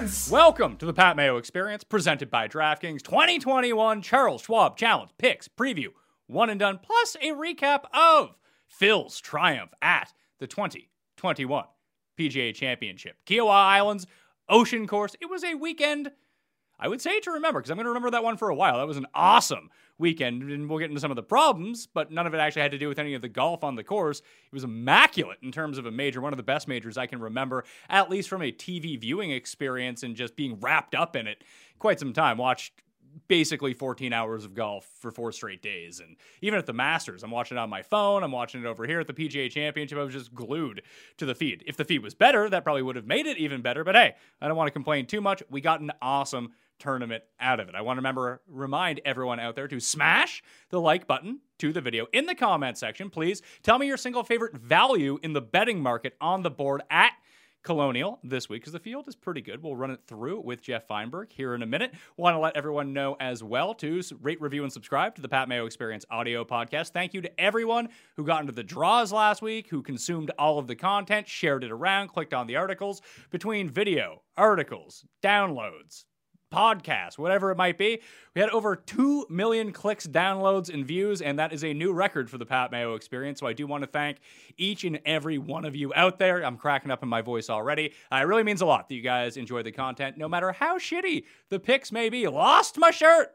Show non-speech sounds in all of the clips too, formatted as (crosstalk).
Experience. Welcome to the Pat Mayo Experience, presented by DraftKings 2021 Charles Schwab Challenge Picks Preview, one and done, plus a recap of Phil's triumph at the 2021 PGA Championship. Kiawah Islands Ocean Course. It was a weekend I would say to remember because I'm going to remember that one for a while. That was an awesome weekend, and we'll get into some of the problems, but none of it actually had to do with any of the golf on the course. It was immaculate in terms of a major, one of the best majors I can remember, at least from a TV viewing experience and just being wrapped up in it quite some time. Watched basically 14 hours of golf for four straight days. And even at the Masters, I'm watching it on my phone. I'm watching it over here at the PGA Championship. I was just glued to the feed. If the feed was better, that probably would have made it even better. But hey, I don't want to complain too much. We got an awesome tournament out of it. I want to remember remind everyone out there to smash the like button to the video in the comment section. Please tell me your single favorite value in the betting market on the board at Colonial this week because the field is pretty good. We'll run it through with Jeff Feinberg here in a minute. Want to let everyone know as well to rate, review, and subscribe to the Pat Mayo Experience audio podcast. Thank you to everyone who got into the draws last week, who consumed all of the content, shared it around, clicked on the articles. Between video, articles, downloads, podcast, whatever it might be. We had over 2 million clicks, downloads, and views, and that is a new record for the Pat Mayo experience. So I do want to thank each and every one of you out there. I'm cracking up in my voice already. Uh, it really means a lot that you guys enjoy the content, no matter how shitty the picks may be. Lost my shirt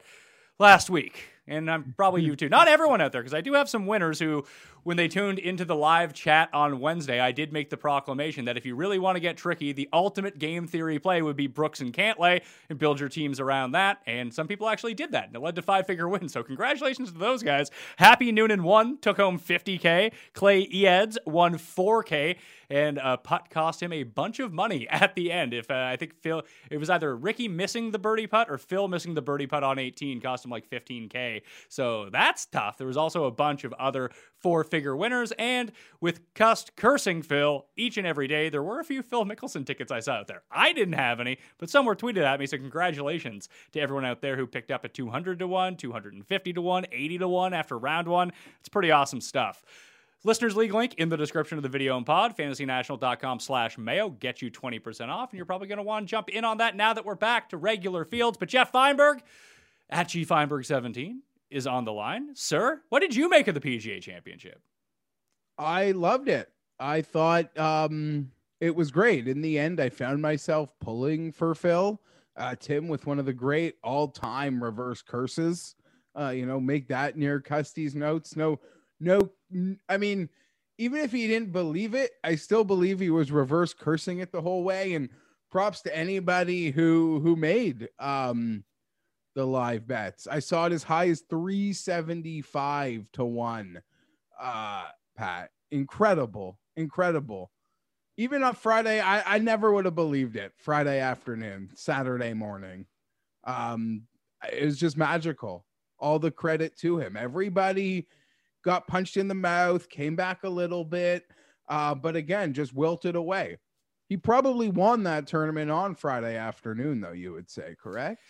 last week. And I'm probably you too. Not everyone out there, because I do have some winners who, when they tuned into the live chat on Wednesday, I did make the proclamation that if you really want to get tricky, the ultimate game theory play would be Brooks and Cantlay and build your teams around that. And some people actually did that, and it led to five figure wins. So congratulations to those guys. Happy Noonan won, took home 50K. Clay Eads won 4K and uh, putt cost him a bunch of money (laughs) at the end. If uh, I think Phil, it was either Rickie missing the birdie putt or Phil missing the birdie putt on 18 cost him like 15k. So that's tough. There was also a bunch of other four-figure winners, and with Cust cursing Phil each and every day, there were a few Phil Mickelson tickets I saw out there. I didn't have any, but some were tweeted at me. So congratulations to everyone out there who picked up a 200 to one, 250 to one, 80 to one after round one. It's pretty awesome stuff. Listeners League link in the description of the video and pod, fantasynational.com slash mayo, get you 20% off, and you're probably going to want to jump in on that now that we're back to regular fields. But Jeff Feinberg at G Feinberg17 is on the line. Sir, what did you make of the PGA Championship? I loved it. I thought um, it was great. In the end, I found myself pulling for Phil. Uh, Tim with one of the great all-time reverse curses. Uh, you know, make that near Custy's notes. No, no. I mean, even if he didn't believe it, I still believe he was reverse cursing it the whole way. And props to anybody who who made um the live bets. I saw it as high as 375 to 1 uh, Pat. Incredible, incredible. Even on Friday, I, I never would have believed it. Friday afternoon, Saturday morning. Um, it was just magical. All the credit to him. Everybody got punched in the mouth, came back a little bit, uh, but again, just wilted away. He probably won that tournament on Friday afternoon, though, you would say, correct?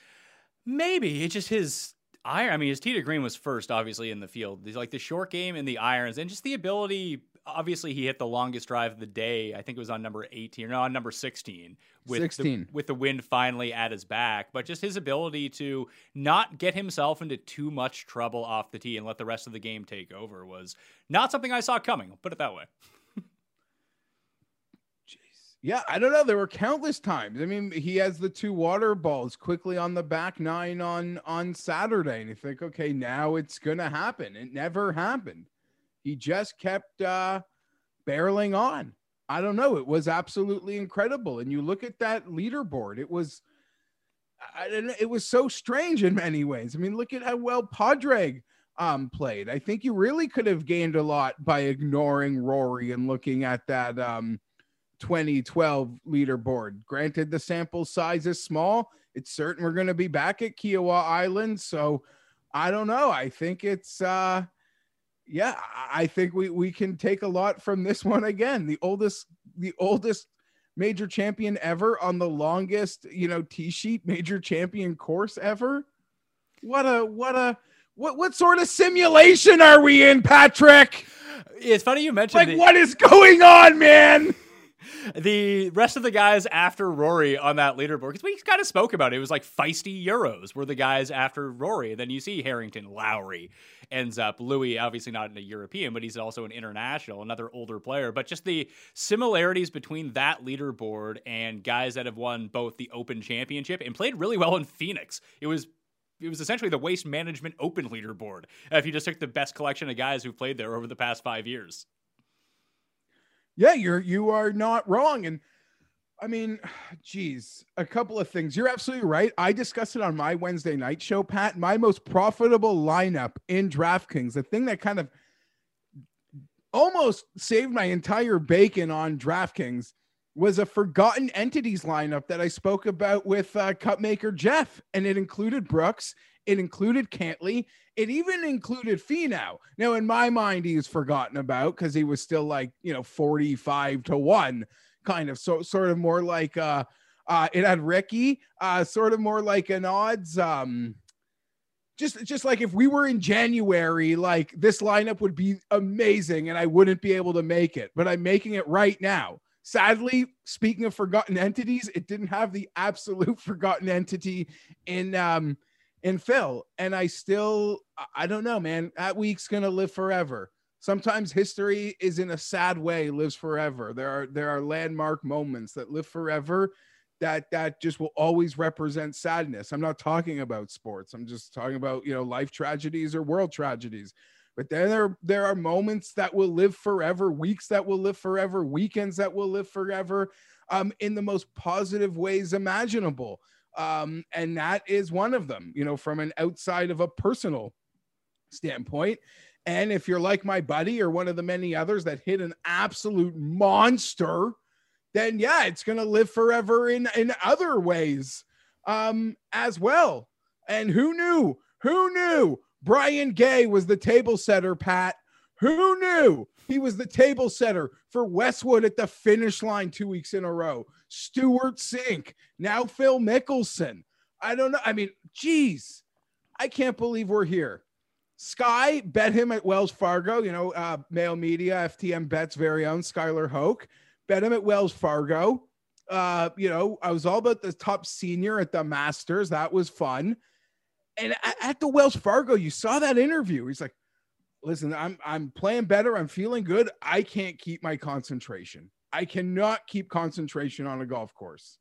Maybe. It's just his iron. I mean, his tee to green was first, obviously, in the field. He's like the short game and the irons, and just the ability. Obviously, he hit the longest drive of the day. I think it was on number 18, or no, on number 16. With 16. The, with the wind finally at his back. But just his ability to not get himself into too much trouble off the tee and let the rest of the game take over was not something I saw coming. I'll put it that way. Yeah, I don't know. There were countless times. I mean, he has the two water balls quickly on the back nine on on Saturday, and you think, okay, now it's gonna happen. It never happened. He just kept uh barreling on. I don't know. It was absolutely incredible. And you look at that leaderboard, it was I don't know, it was so strange in many ways. I mean, look at how well Padraig um played. I think you really could have gained a lot by ignoring Rory and looking at that um 2012 leaderboard. Granted, the sample size is small. It's certain we're going to be back at Kiawah Island. So I don't know. I think it's, uh, yeah, I think we, we can take a lot from this one again. The oldest, the oldest major champion ever on the longest, you know, T sheet major champion course ever. What a, what a, what, what sort of simulation are we in, Patrick? It's funny you mentioned like, the- what is going on, man? The rest of the guys after Rory on that leaderboard, because we kind of spoke about it. It was like feisty Euros were the guys after Rory. Then you see Harrington, Lowry ends up. Louis, obviously not a European, but he's also an international, another older player. But just the similarities between that leaderboard and guys that have won both the Open Championship and played really well in Phoenix. It was it was essentially the Waste Management Open leaderboard. If you just took the best collection of guys who've played there over the past five years yeah you're you are not wrong. And i mean (sighs) geez a couple of things. You're absolutely right. I discussed it on my wednesday night show pat. My most profitable lineup in draftkings the thing that kind of almost saved my entire bacon on draftkings was a forgotten entities lineup that i spoke about with uh, cupmaker jeff. And it included brooks it included Cantlay. It even included Finau. Now, in my mind, he was forgotten about because he was still like, you know, 45 to 1, kind of so sort of more like uh uh it had Rickie, uh sort of more like an odds. Um just just like if we were in January, like this lineup would be amazing and I wouldn't be able to make it, but I'm making it right now. Sadly, speaking of forgotten entities, it didn't have the absolute (laughs) forgotten entity in um in Phil. And I still, I don't know, man. That week's gonna live forever. Sometimes history is in a sad way, lives forever. There are there are landmark moments that live forever that that just will always represent sadness. I'm not talking about sports. I'm just talking about, you know, life tragedies or world tragedies. But then there there are moments that will live forever, weeks that will live forever, weekends that will live forever um, in the most positive ways imaginable. Um, and that is one of them, you know, from an outside of a personal standpoint. And if you're like my buddy or one of the many others that hit an absolute monster, then yeah, it's going to live forever in, in other ways um, as well. And who knew? Who knew? Brian Gay was the table setter, Pat. Who knew he was the table setter for Westwood at the finish line two weeks in a row? Stewart Cink, now Phil Mickelson. I don't know. I mean, geez, I can't believe we're here. Sky bet him at Wells Fargo, you know, uh, Mayo Media, FTM Bet's very own Skylar Hoke, bet him at Wells Fargo. Uh, you know, I was all about the top senior at the Masters. That was fun. And at the Wells Fargo, you saw that interview. He's like, listen, I'm I'm playing better. I'm feeling good. I can't keep my concentration. I cannot keep concentration on a golf course.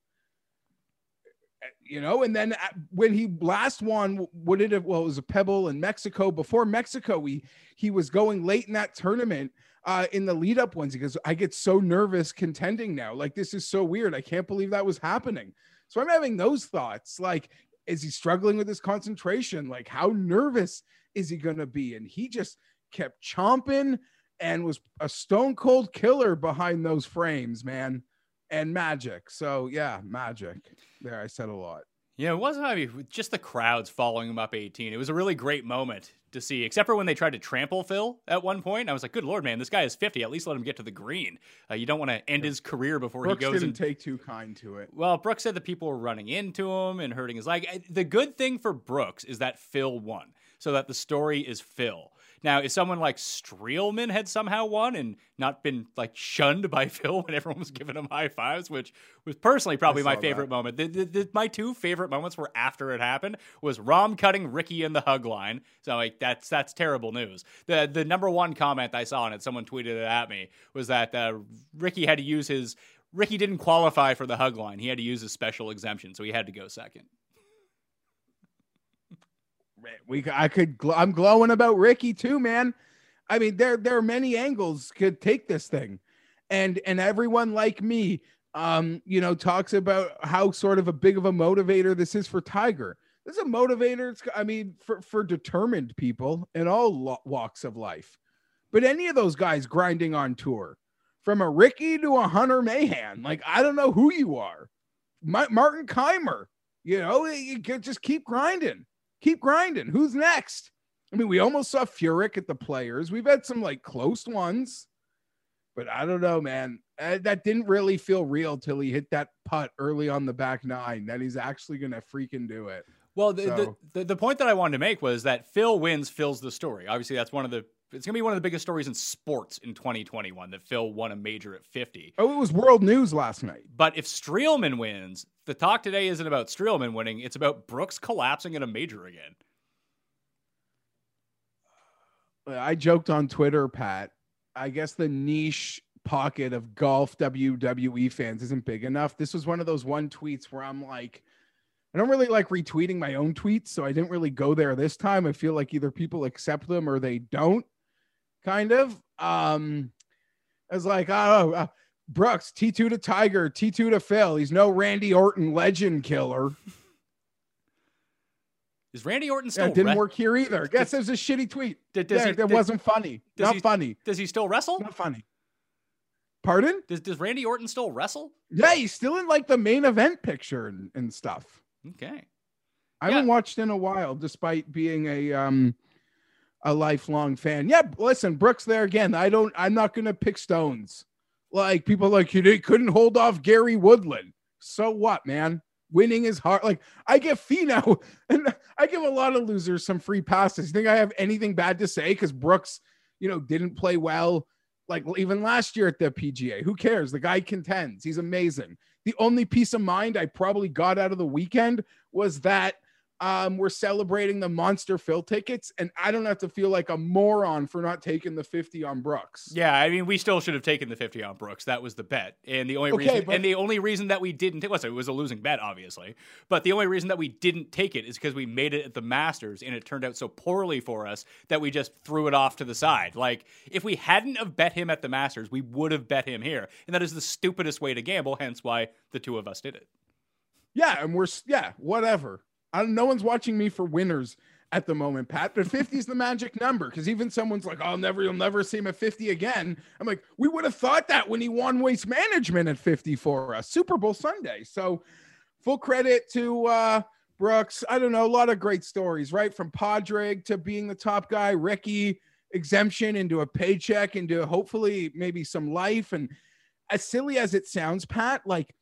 You know, and then when he last won, what did it? Well, it was a Pebble in Mexico. Before Mexico, he he was going late in that tournament uh, in the lead up ones because I get so nervous contending now. Like this is so weird. I can't believe that was happening. So I'm having those thoughts. Like, is he struggling with his concentration? Like, how nervous is he going to be? And he just kept chomping and was a stone cold killer behind those frames, man. And magic. So yeah, magic. There, I said a lot. Yeah, it wasn't I mean, just the crowds following him up 18. It was a really great moment to see, except for when they tried to trample Phil at one point. I was like, good lord, man, this guy is 50. At least let him get to the green. Uh, you don't want to end his career before Brooks he goes didn't and take too kind to it. Well, Brooks said that people were running into him and hurting his leg. The good thing for Brooks is that Phil won, so that the story is Phil. Now, if someone like Streelman had somehow won and not been like shunned by (laughs) Phil when everyone was giving him high fives, which was personally probably my favorite that. moment. The, the, the, my two favorite moments were after it happened was Rahm cutting Rickie in the hug line. So like that's that's terrible news. The the number one comment I saw on it, someone tweeted it at me, was that uh, Rickie had to use his Rickie didn't qualify for the hug line. He had to use a special exemption, so he had to go second we I could I'm glowing about Rickie too, man. I mean, there there are many angles could take this thing, and and everyone like me, um, you know, talks about how sort of a big of a motivator this is for Tiger. This is a motivator. It's, I mean, for for determined people in all walks of life, but any of those guys grinding on tour, from a Rickie to a Hunter Mahan, like I don't know who you are, My, Martin Kaymer, you know, you just keep grinding keep grinding. Who's next? I mean, we almost saw Furyk at the players. We've had some like close ones, but I don't know, man. Uh, that didn't really feel real till he hit that putt early on the back nine. That he's actually going to freaking do it. Well, the, so. the, the, the point that I wanted to make was that Phil wins Phil's the story. Obviously, that's one of the it's going to be one of the biggest stories in sports in 2021 that Phil won a major at 50. Oh, it was world news last night. But if Streelman wins, the talk today isn't about Streelman winning, it's about Brooks collapsing in a major again. I joked on Twitter, Pat. I guess the niche pocket of golf WWE fans isn't big enough. This was one of those one tweets where I'm like, I don't really like retweeting my own tweets, so I didn't really go there this time. I feel like either people accept them or they don't kind of. Um, I was like, oh, uh, Brooks, T2 to Tiger, T2 to Phil. He's no Randy Orton legend killer. Is Randy Orton still? Yeah, didn't re- work here either. Guess it was a shitty tweet. Did, yeah, he, that did, wasn't funny. Not he, funny. Does he still wrestle? Not funny. Pardon? Does, does Randy Orton still wrestle? Yeah, he's still in like the main event picture and, and stuff. Okay. I haven't watched in a while, despite being a um a lifelong fan. Yeah, listen, Brooks there again. I don't. I'm not gonna pick stones. Like people like you couldn't hold off Gary Woodland. So what, man? Winning is hard. Like I give Finau (laughs) and I give a lot of losers some free passes. You think I have anything bad to say because Brooks, you know, didn't play well. Like even last year at the PGA, who cares? The guy contends. He's amazing. The only peace of mind I probably got out of the weekend was that um, we're celebrating the Monster Phil tickets, and I don't have to feel like a moron for not taking the 50 on Brooks. Yeah, I mean, we still should have taken the 50 on Brooks. That was the bet. And the only okay, reason but- and the only reason that we didn't take it was a losing bet, obviously. But the only reason that we didn't take it is because we made it at the Masters and it turned out so poorly for us that we just threw it off to the side. Like, if we hadn't have bet him at the Masters, we would have bet him here. And that is the stupidest way to gamble, hence why the two of us did it. Yeah, and we're yeah, whatever. I, no one's watching me for winners at the moment, Pat. But 50 is the magic number because even someone's like, "I'll never, you'll never see him at 50 again." I'm like, we would have thought that when he won Waste Management at 50 for us, Super Bowl Sunday. So, full credit to uh, Brooks. I don't know, a lot of great stories, right? From Padraig to being the top guy, Rickie exemption into a paycheck, into hopefully maybe some life. And as silly as it sounds, Pat, like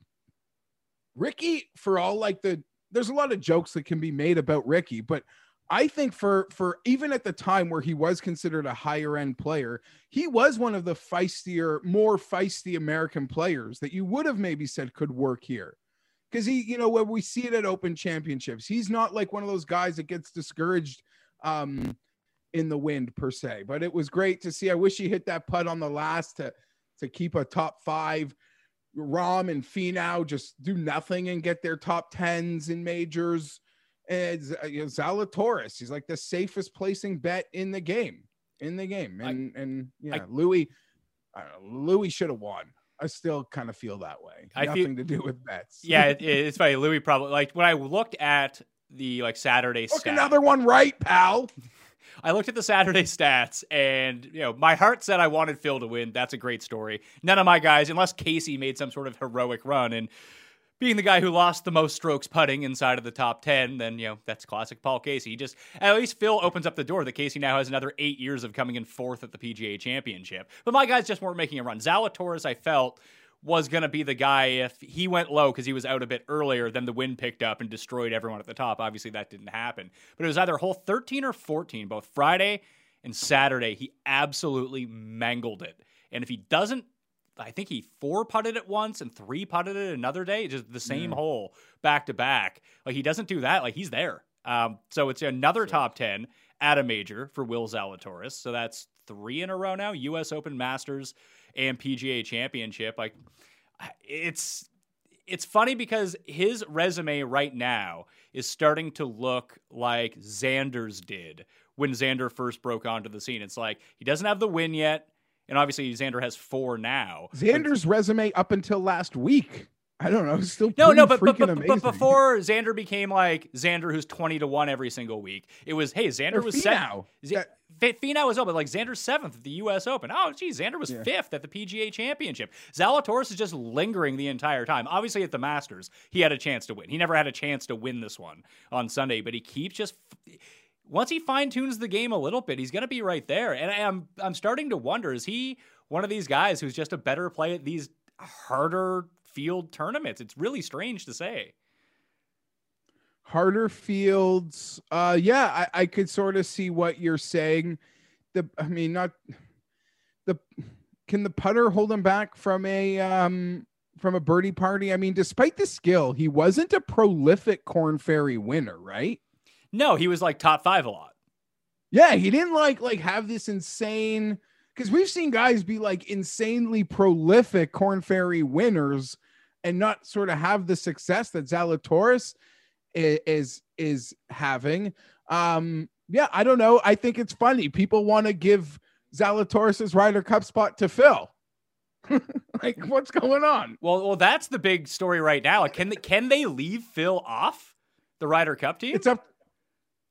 Rickie, for all like the there's a lot of jokes that can be made about Rickie, but I think for for even at the time where he was considered a higher end player, he was one of the feistier, more feisty American players that you would have maybe said could work here. Because he, you know, when we see it at open championships, he's not like one of those guys that gets discouraged um in the wind per se. But it was great to see. I wish he hit that putt on the last to to keep a top five. Rahm and Finau just do nothing and get their top tens in majors. And uh, you know, Zalatoris, he's like the safest placing bet in the game, in the game. And I, and yeah, I, Louis, Louis should have won. I still kind of feel that way. I Nothing feel, to do with bets. Yeah, it, (laughs) it's funny. Louis probably like when I looked at the like Saturday. Look another one right, pal. I looked at the Saturday (laughs) stats, and you know, my heart said I wanted Phil to win. That's a great story. None of my guys, unless Casey made some sort of heroic run, and being the guy who lost the most strokes putting inside of the top 10, then, you know, that's classic Paul Casey. He just, at least Phil opens up the door that Casey now has another eight years of coming in fourth at the PGA Championship. But my guys just weren't making a run. Zalatoris, I felt, was going to be the guy if he went low because he was out a bit earlier, then the wind picked up and destroyed everyone at the top. Obviously, that didn't happen. But it was either hole 13 or 14, both Friday and Saturday. He absolutely mangled it. And if he doesn't, I think he four putted it once and three putted it another day, just the same yeah. hole back to back. Like he doesn't do that, like he's there. Um, so it's another sure. top 10 at a major for Will Zalatoris. So that's three in a row now US Open Masters and PGA Championship. Like it's it's funny because his resume right now is starting to look like Xander's did when Xander first broke onto the scene. It's like he doesn't have the win yet, and obviously Xander has four now. Xander's but, resume up until last week I don't know. Still no, no, but but, but, but, before Xander became like Xander, who's twenty to one every single week, it was hey Xander or was Finau. seventh. Finau was open, like Xander's seventh at the U.S. Open. Oh, geez, Xander was yeah. fifth at the PGA Championship. Zalatoris is just lingering the entire time. Obviously, at the Masters, he had a chance to win. He never had a chance to win this one on Sunday, but he keeps just. Once he fine tunes the game a little bit, he's going to be right there. And I'm I'm starting to wonder: is he one of these guys who's just a better play at these harder field tournaments. It's really strange to say. Harder fields. Uh yeah, I, I could sort of see what you're saying. The I mean not the can the putter hold him back from a um from a birdie party? I mean, despite the skill, he wasn't a prolific Korn Ferry winner, right? No, he was like top five a lot. Yeah, he didn't like like have this insane because we've seen guys be like insanely prolific Korn Ferry winners and not sort of have the success that Zalatoris is is, having. Um, yeah, I don't know. I think it's funny. People want to give Zalatoris's Ryder Cup spot to Phil. (laughs) like, what's going on? Well, well, that's the big story right now. Can they, can they leave Phil off the Ryder Cup team? It's up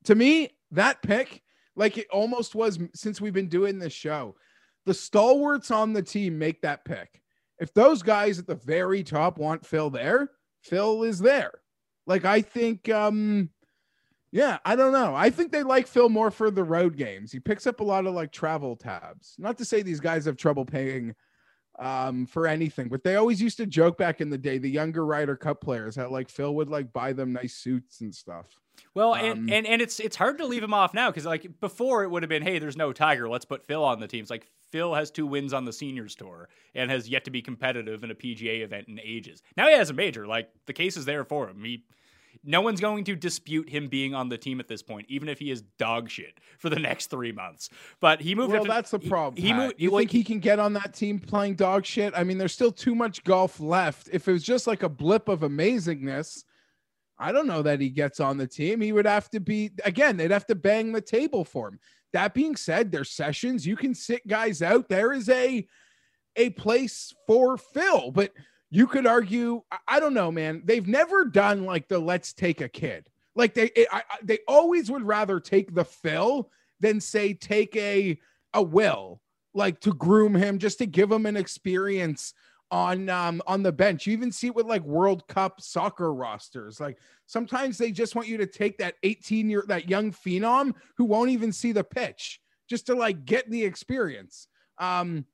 to me. That pick, like it almost was since we've been doing this show. The stalwarts on the team make that pick if those guys at the very top want Phil there, Phil is there. Like I think um yeah, I don't know. I think they like Phil more for the road games. He picks up a lot of like travel tabs. Not to say these guys have trouble paying um for anything, but they always used to joke back in the day the younger Ryder Cup players how like Phil would like buy them nice suits and stuff. Well, um, and, and and it's it's hard to leave him off now because like before it would have been, hey, there's no Tiger, let's put Phil on the team. It's like Phil has two wins on the seniors tour and has yet to be competitive in a PGA event in ages. Now he has a major. Like the case is there for him. He no one's going to dispute him being on the team at this point, even if he is dog shit for the next three months. But he moved. Well, to, that's the problem. He, he moved. You like, think he can get on that team playing dog shit? I mean, there's still too much golf left. If it was just like a blip of amazingness, I don't know that he gets on the team. He would have to be again. They'd have to bang the table for him. That being said, there's sessions you can sit guys out. There is a a place for Phil, but you could argue. I, don't know, man. They've never done like the let's take a kid. Like they it, I, they always would rather take the Phil than say take a a Will like to groom him just to give him an experience on um on the bench. You even see it with like World Cup soccer rosters. Like sometimes they just want you to take that 18 year that young phenom who won't even see the pitch just to like get the experience. Um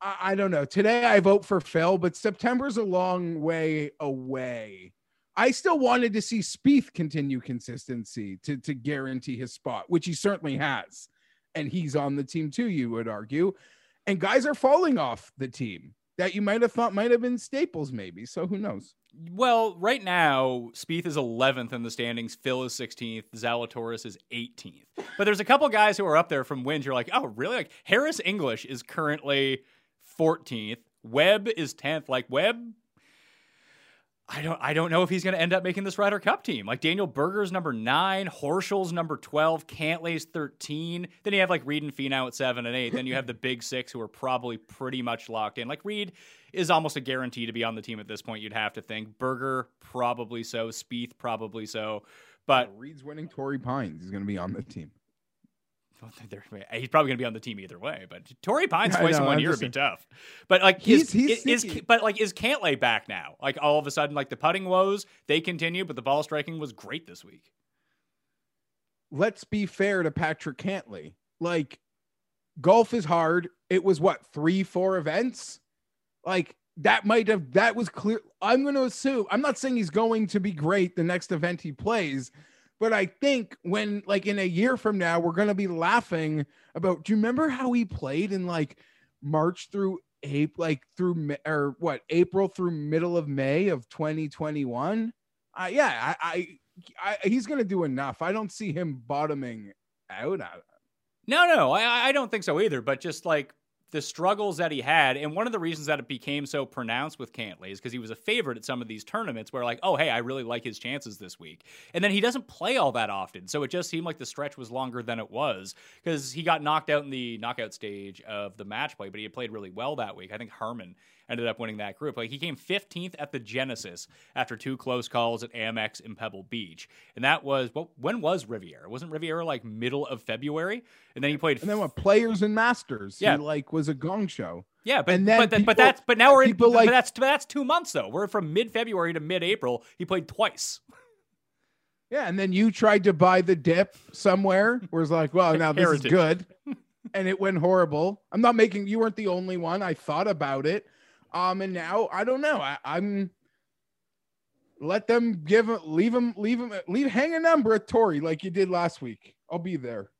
I, I don't know. Today I vote for Phil, but September's a long way away. I still wanted to see Spieth continue consistency to, to guarantee his spot, which he certainly has. And he's on the team too, you would argue. And guys are falling off the team that you might have thought might have been staples, maybe. So who knows? Well, right now, Spieth is 11th in the standings. Phil is 16th. Zalatoris is 18th. But there's a couple guys who are up there from wins. You're like, oh, really? Like Harris English is currently 14th. Webb is 10th. Like Webb I don't I don't know if he's going to end up making this Ryder Cup team. Like Daniel Berger's number 9, Horschel's number 12, Cantlay's 13. Then you have like Reed and Finau at 7 and 8. then you have the big 6 who are probably pretty much locked in. Like Reed is almost a guarantee to be on the team at this point, you'd have to think. Berger probably so, Spieth probably so. But Reed's winning Torrey Pines. He's going to be on the team. (laughs) he's probably going to be on the team either way. But Torrey Pines twice in one year would be tough. But like, He's- is, he's is, sneaky. but like, is Cantlay back now? Like all of a sudden, like the putting woes they continue, but the ball striking was great this week. let's be fair to Patrick Cantlay. Like, golf is hard. It was what three, four events. Like that might have that was clear. I'm going to assume. I'm not saying he's going to be great the next event he plays, but I think when like in a year from now we're going to be laughing about. Do you remember how he played in like March through April, like through or what April through middle of May of 2021? Uh, yeah, I, I, I he's going to do enough. I don't see him bottoming out. No, no, I, I don't think so either. But just like the struggles that he had, and one of the reasons that it became so pronounced with Cantlay is because he was a favorite at some of these tournaments where, like, oh, hey, I really like his chances this week. And then he doesn't play all that often. So it just seemed like the stretch was longer than it was because he got knocked out in the knockout stage of the match play, but he had played really well that week. I think Herman ended up winning that group. Like he came 15th at the Genesis after two close calls at Amex in Pebble Beach. And that was, well, when was Riviera? Wasn't Riviera like middle of February? And then he played And then what players and masters? Yeah. he like was a gong show. Yeah, but And then but, that- but that's but now we're in, people but like- that's but that's two months though. We're from mid February to mid April. He played twice. Yeah, and then you tried to buy the dip somewhere where it's like, well, (laughs) now this Heritage. is good. (laughs) and it went horrible. I'm not making you weren't the only one. I thought about it. Um, and now I don't know. I, I'm let them give leave them leave them leave hang a number at Torrey like you did last week. I'll be there.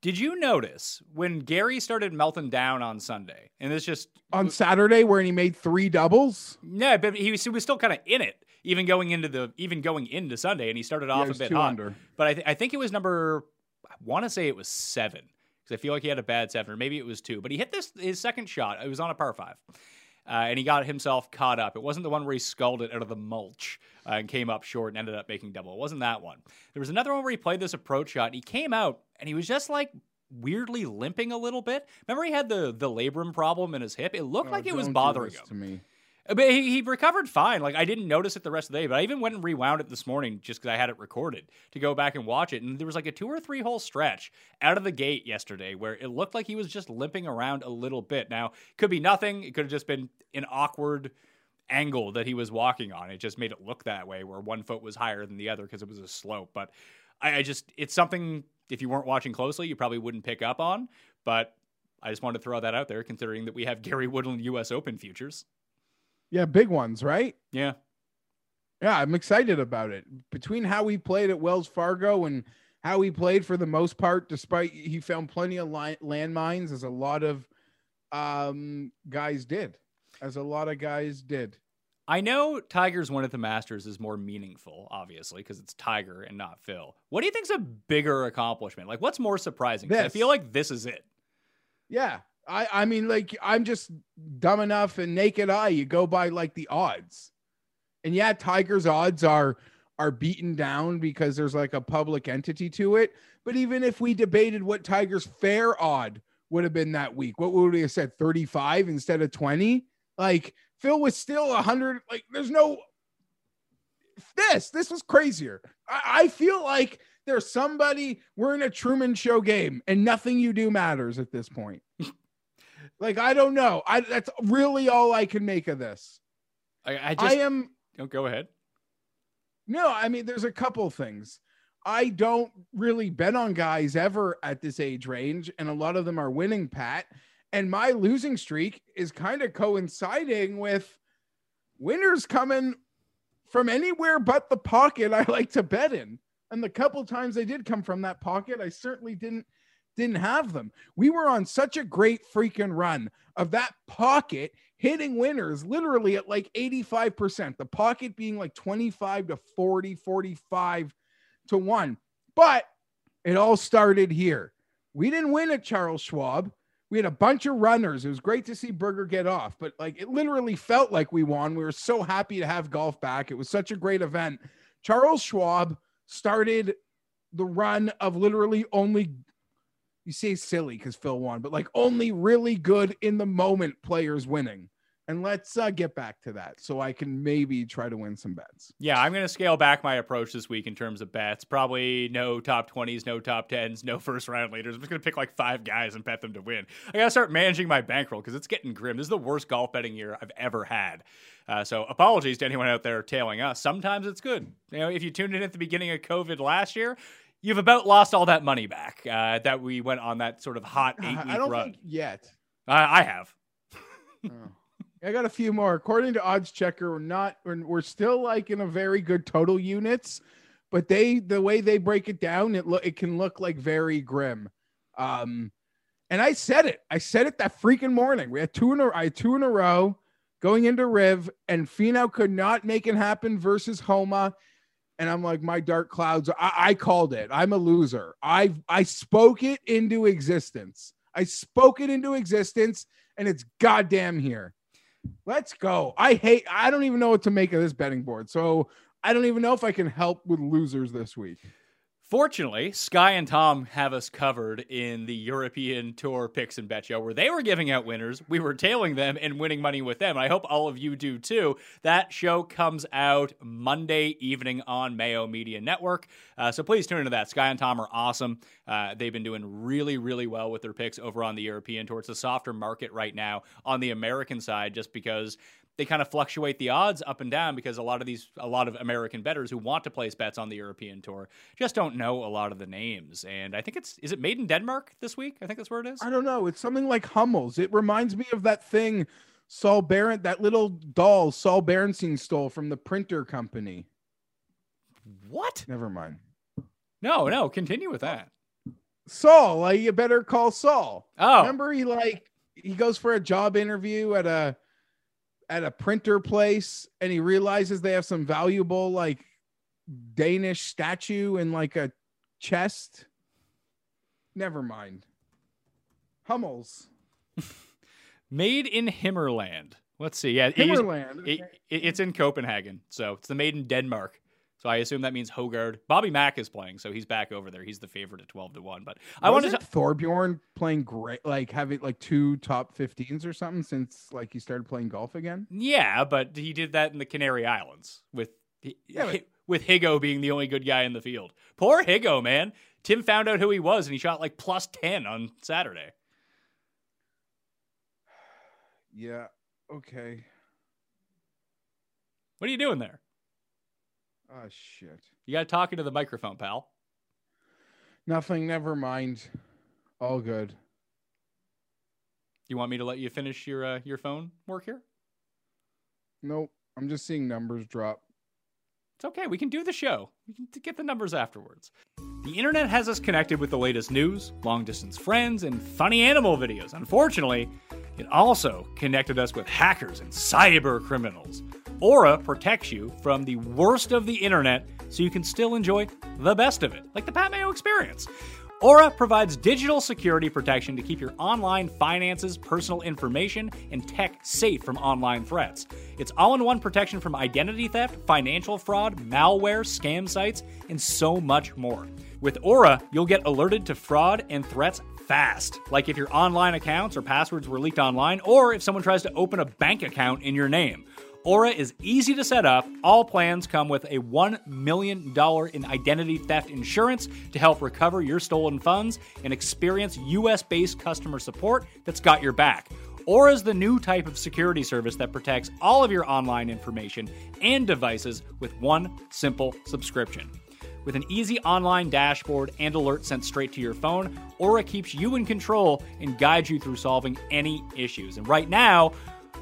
Did you notice when Gary started melting down on Sunday? And it's just On Saturday where he made three doubles. no, but he was, he was still kind of in it, even going into the even going into Sunday, and he started off he a bit hot. under. But I, th- I think it was number. I want to say it was seven because I feel like he had a bad seven, or maybe it was two. But he hit this his second shot. It was on a par five. Uh, and he got himself caught up. It wasn't the one where he sculled it out of the mulch uh, and came up short and ended up making double. It wasn't that one. There was another one where he played this approach shot. And he came out and he was just like weirdly limping a little bit. Remember he had the the labrum problem in his hip. It looked Oh, like it was bothering him. to me. But he, he recovered fine. Like I didn't notice it the rest of the day, but I even went and rewound it this morning just because I had it recorded to go back and watch it. And there was like a two or three hole stretch out of the gate yesterday where it looked like he was just limping around a little bit. Now it could be nothing. It could have just been an awkward angle that he was walking on. It just made it look that way, where one foot was higher than the other because it was a slope. But I, I just it's something if you weren't watching closely, you probably wouldn't pick up on. But I just wanted to throw that out there, considering that we have Gary Woodland U.S. Open futures. Yeah, big ones, right? Yeah. Yeah, I'm excited about it. Between how he played at Wells Fargo and how he played for the most part, despite he found plenty of landmines, as a lot of um, guys did, as a lot of guys did. I know Tiger's win at the Masters is more meaningful, obviously, because it's Tiger and not Phil. What do you think's a bigger accomplishment? Like, what's more surprising? I feel like this is it. Yeah, I I mean, like I'm just dumb enough and naked eye. You go by like the odds, and yeah, Tiger's odds are are beaten down because there's like a public entity to it. But even if we debated what Tiger's fair odd would have been that week, what would we have said? 35 instead of 20? Like Phil was still 100. Like there's no this. This was crazier. I, I feel like there's somebody we're in a Truman Show game and nothing you do matters at this point. (laughs) like I don't know. I that's really all I can make of this. I, I just I am don't go ahead. no, I mean, there's a couple things. I don't really bet on guys ever at this age range, and a lot of them are winning, Pat. And my losing streak is kind of coinciding with winners coming from anywhere but the pocket I like to bet in. And the couple times they did come from that pocket, I certainly didn't didn't have them. We were on such a great freaking run of that pocket hitting winners literally at like 85%, the pocket being like 25 to 40, 45 to 1. But it all started here. We didn't win at Charles Schwab. We had a bunch of runners. It was great to see Berger get off, but like it literally felt like we won. We were so happy to have golf back. It was such a great event. Charles Schwab started the run of literally only you say silly because Phil won, but like only really good in the moment players winning. and let's uh, get back to that so I can maybe try to win some bets. Yeah, I'm going to scale back my approach this week in terms of bets. Probably no top 20s, no top 10s, no first round leaders. I'm just going to pick like five guys and bet them to win. I got to start managing my bankroll because it's getting grim. This is the worst golf betting year I've ever had. Uh, so apologies to anyone out there tailing us. Sometimes it's good. You know, if you tuned in at the beginning of COVID last year, you've about lost all that money back uh, that we went on that sort of hot eight week I don't run. think yet. I, I have. Oh. I got a few more. According to Odds Checker, we're not. We're, we're still like in a very good total units, but they the way they break it down, it look it can look like very grim. Um, and I said it. I said it that freaking morning. We had two in a I had two in a row going into Riv, and Finau could not make it happen versus Homa. And I'm like, my dark clouds. I, I called it. I'm a loser. I I spoke it into existence. I spoke it into existence, and it's goddamn here. Let's go. I hate, I don't even know what to make of this betting board. So I don't even know if I can help with losers this week. Fortunately, Sky and Tom have us covered in the European Tour picks and bet show where they were giving out winners. We were tailing them and winning money with them. I hope all of you do too. That show comes out Monday evening on Mayo Media Network. Uh, so please tune into that. Sky and Tom are awesome. Uh, they've been doing really, really well with their picks over on the European Tour. It's a softer market right now on the American side just because they kind of fluctuate the odds up and down because a lot of these a lot of American bettors who want to place bets on the European tour just don't know a lot of the names. And I think it's is it made in Denmark this week? I think that's where it is. I don't know. It's something like Hummels. It reminds me of that thing Saul Baron, that little doll Saul Berenstein stole from the printer company. What? Never mind. No, no, continue with that. Saul, like you better call Saul. Oh. Remember he like he goes for a job interview at a at a printer place and he realizes they have some valuable like Danish statue in like a chest. Never mind. Hummels. (laughs) Made in Himmerland. Let's see. Yeah, Himmerland. it- it- it's in Copenhagen, so it's the made in Denmark. So I assume that means Hojgaard. Bobby Mack is playing, so he's back over there. He's the favorite at twelve to one. But I wanted Wasn't to. Thorbjorn playing great, like having like two top 15s or something since like he started playing golf again. Yeah, but he did that in the Canary Islands with Yeah, but- with Higgo being the only good guy in the field. Poor Higgo, man. Tim found out who he was and he shot like plus 10 on Saturday. (sighs) Yeah. Okay. What are you doing there? Oh shit. You got to talk into the microphone, pal. Nothing. Never mind. All good. You want me to let you finish your uh, your phone work here? Nope. I'm just seeing numbers drop. It's okay. We can do the show. We can get the numbers afterwards. The internet has us connected with the latest news, long distance friends, and funny animal videos. Unfortunately, it also connected us with hackers and cyber criminals. Aura protects you from the worst of the internet so you can still enjoy the best of it, like the Pat Mayo experience. Aura provides digital security protection to keep your online finances, personal information, and tech safe from online threats. It's all in one protection from identity theft, financial fraud, malware, scam sites, and so much more. With Aura, you'll get alerted to fraud and threats fast, like if your online accounts or passwords were leaked online, or if someone tries to open a bank account in your name. Aura is easy to set up. All plans come with a $1 million in identity theft insurance to help recover your stolen funds and experience US based customer support that's got your back. Aura is the new type of security service that protects all of your online information and devices with one simple subscription. With an easy online dashboard and alerts sent straight to your phone, Aura keeps you in control and guides you through solving any issues. And right now,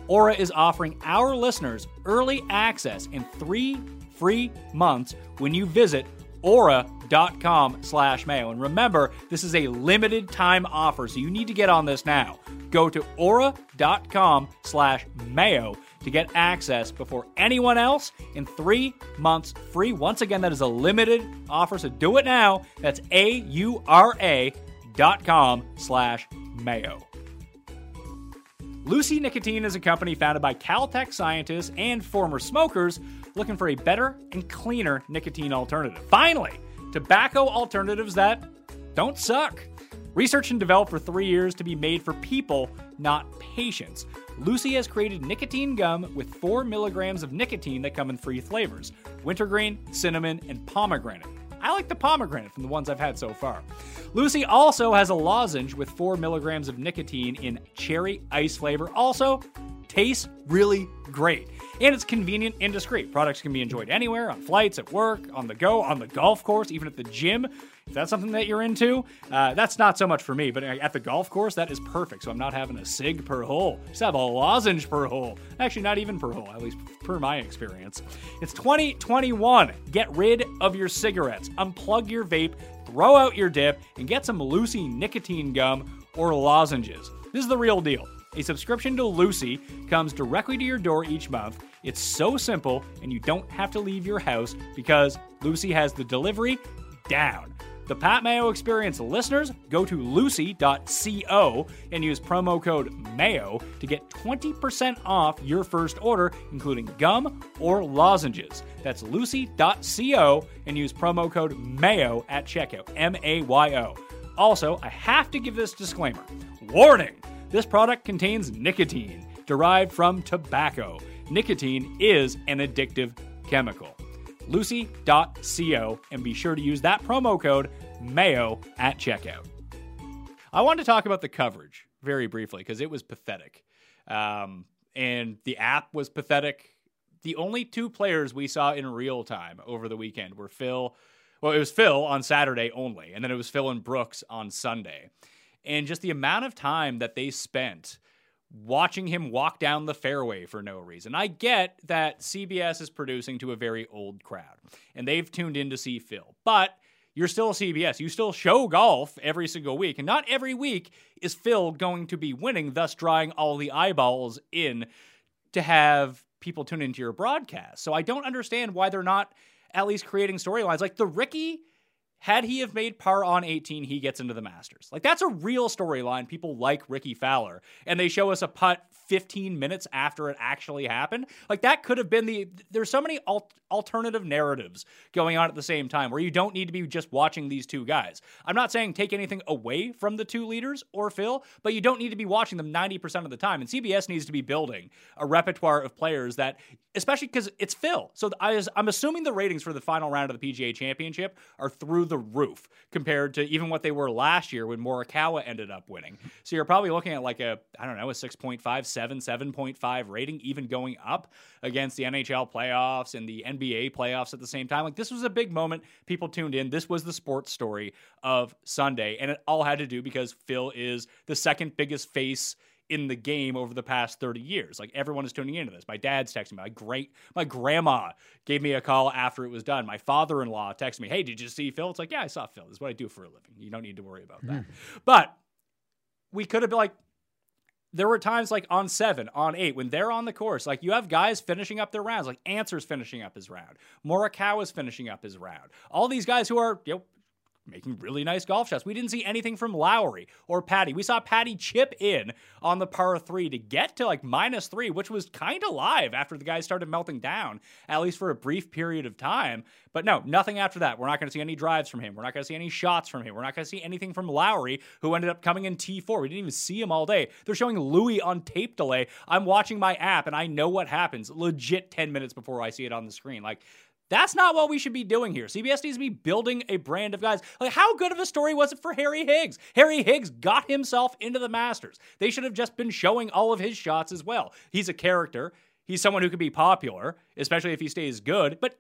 Aura is offering our listeners early access in three free months when you visit aura.com slash mayo. And remember, this is a limited time offer, so you need to get on this now. Go to aura.com slash mayo to get access before anyone else in three months free. Once again, that is a limited offer, so do it now. That's A-U-R-A dot com slash mayo. Lucy Nicotine is a company founded by Caltech scientists and former smokers looking for a better and cleaner nicotine alternative. Finally, tobacco alternatives that don't suck. Research and developed for three years to be made for people, not patients. Lucy has created nicotine gum with 4 milligrams of nicotine that come in three flavors wintergreen, cinnamon, and pomegranate. I like the pomegranate from the ones I've had so far. Lucy also has a lozenge with 4 milligrams of nicotine in cherry ice flavor. Also, tastes really great. And it's convenient and discreet. Products can be enjoyed anywhere on flights, at work, on the go, on the golf course, even at the gym. If that's something that you're into, uh, that's not so much for me. But at the golf course, that is perfect. So I'm not having a cig per hole. Just have a lozenge per hole. Actually, not even per hole, at least per my experience. It's 2021. Get rid of your cigarettes, unplug your vape, throw out your dip, and get some Lucy nicotine gum or lozenges. This is the real deal. A subscription to Lucy comes directly to your door each month. It's so simple, and you don't have to leave your house because Lucy has the delivery down. The Pat Mayo Experience listeners go to lucy.co and use promo code MAYO to get 20% off your first order, including gum or lozenges. That's lucy.co and use promo code MAYO at checkout. M A Y O. Also, I have to give this disclaimer warning this product contains nicotine derived from tobacco. Nicotine is an addictive chemical lucy.co and be sure to use that promo code MAYO at checkout. I wanted to talk about the coverage very briefly because it was pathetic. Um, and the app was pathetic. The only two players we saw in real time over the weekend were Phil. Well, it was Phil on Saturday only, and then it was Phil and Brooks on Sunday. And just the amount of time that they spent watching him walk down the fairway for no reason. I get that CBS is producing to a very old crowd and they've tuned in to see Phil, but you're still CBS. You still show golf every single week, and not every week is Phil going to be winning, thus drawing all the eyeballs in to have people tune into your broadcast. So I don't understand why they're not at least creating storylines like the Rickie had he have made par on 18, he gets into the Masters. Like that's a real storyline. People like Rickie Fowler, and they show us a putt 15 minutes after it actually happened. Like that could have been the. There's so many al- alternative narratives going on at the same time where you don't need to be just watching these two guys. I'm not saying take anything away from the two leaders or Phil, but you don't need to be watching them 90% of the time. And CBS needs to be building a repertoire of players that, especially because it's Phil. So I I'm assuming the ratings for the final round of the PGA Championship are through the roof compared to even what they were last year when Morikawa ended up winning. So you're probably looking at like a, I don't know, a 6.5, 7, 7.5 rating, even going up against the NHL playoffs and the NBA playoffs at the same time. Like this was a big moment. People tuned in. This was the sports story of Sunday. And it all had to do because Phil is the second biggest face in the game over the past 30 years. Like everyone is tuning into this. My dad's texting me. My great my grandma gave me a call after it was done. My father-in-law texted me, "Hey, did you see Phil?" It's like, "Yeah, I saw Phil. This is what I do for a living. You don't need to worry about that." Hmm. But we could have been like there were times like on seven, on eight, when they're on the course, like you have guys finishing up their rounds, like Ancer's finishing up his round, Morikawa's finishing up his round. All these guys who are, you know, making really nice golf shots. We didn't see anything from Lowry or Patty. We saw Patty chip in on the par three to get to like minus three, which was kind of live after the guys started melting down, at least for a brief period of time. But no, nothing after that. We're not going to see any drives from him. We're not going to see any shots from him. We're not going to see anything from Lowry, who ended up coming in T4. We didn't even see him all day. They're showing Louis on tape delay. I'm watching my app and I know what happens legit 10 minutes before I see it on the screen. Like, that's not what we should be doing here. CBS needs to be building a brand of guys. Like, how good of a story was it for Harry Higgs? Harry Higgs got himself into the Masters. They should have just been showing all of his shots as well. He's a character. He's someone who can be popular, especially if he stays good. But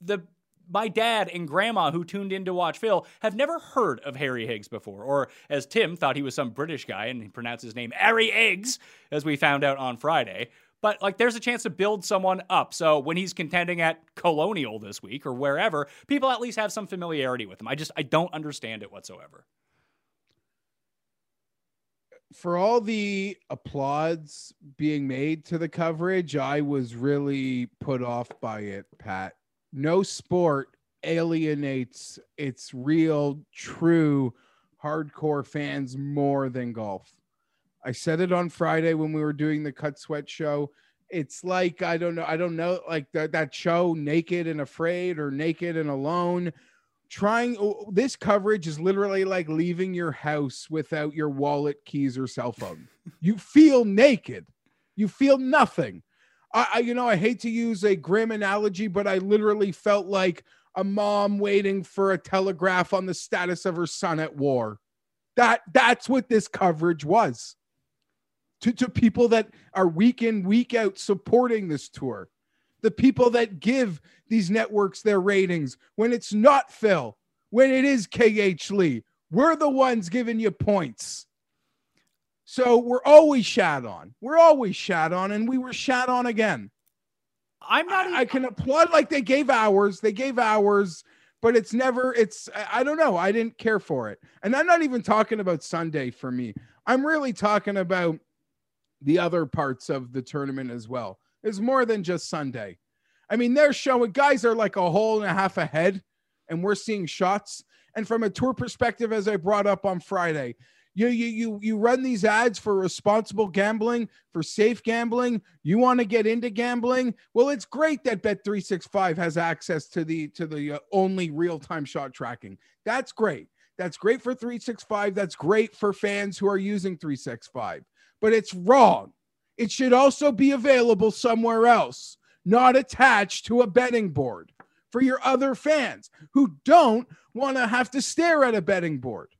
the my dad and grandma who tuned in to watch Phil have never heard of Harry Higgs before, or as Tim thought he was some British guy and he pronounced his name Harry Higgs, as we found out on Friday. But like, there's a chance to build someone up. So when he's contending at Colonial this week or wherever, people at least have some familiarity with him. I just I don't understand it whatsoever. For all the applauds being made to the coverage, I was really put off by it, Pat. No sport alienates its real, true, hardcore fans more than golf. I said it on Friday when we were doing the Cut Sweat show. It's like I don't know, I don't know, like that that show, Naked and Afraid or Naked and Alone, trying oh, this coverage is literally like leaving your house without your wallet, keys, or cell phone. (laughs) you feel naked. You feel nothing. I, I, you know, I hate to use a grim analogy, but I literally felt like a mom waiting for a telegraph on the status of her son at war. That that's what this coverage was. To, to people that are week in, week out supporting this tour the people that give these networks their ratings when it's not Phil, when it is KH Lee. We're the ones giving you points. So we're always shat on. We're always shat on, and we were shat on again. I'm not. I, I can applaud like they gave hours. They gave hours, but it's never. It's I don't know. I didn't care for it, and I'm not even talking about Sunday for me. I'm really talking about the other parts of the tournament as well is more than just Sunday. I mean, they're showing guys are like a hole and a half ahead, and we're seeing shots. And from a tour perspective, as I brought up on Friday, you you you you run these ads for responsible gambling, for safe gambling. You want to get into gambling? Well, it's great that Bet365 has access to the to the uh, only real-time shot tracking. That's great. That's great for 365. That's great for fans who are using 365. But it's wrong it should also be available somewhere else, not attached to a betting board for your other fans who don't want to have to stare at a betting board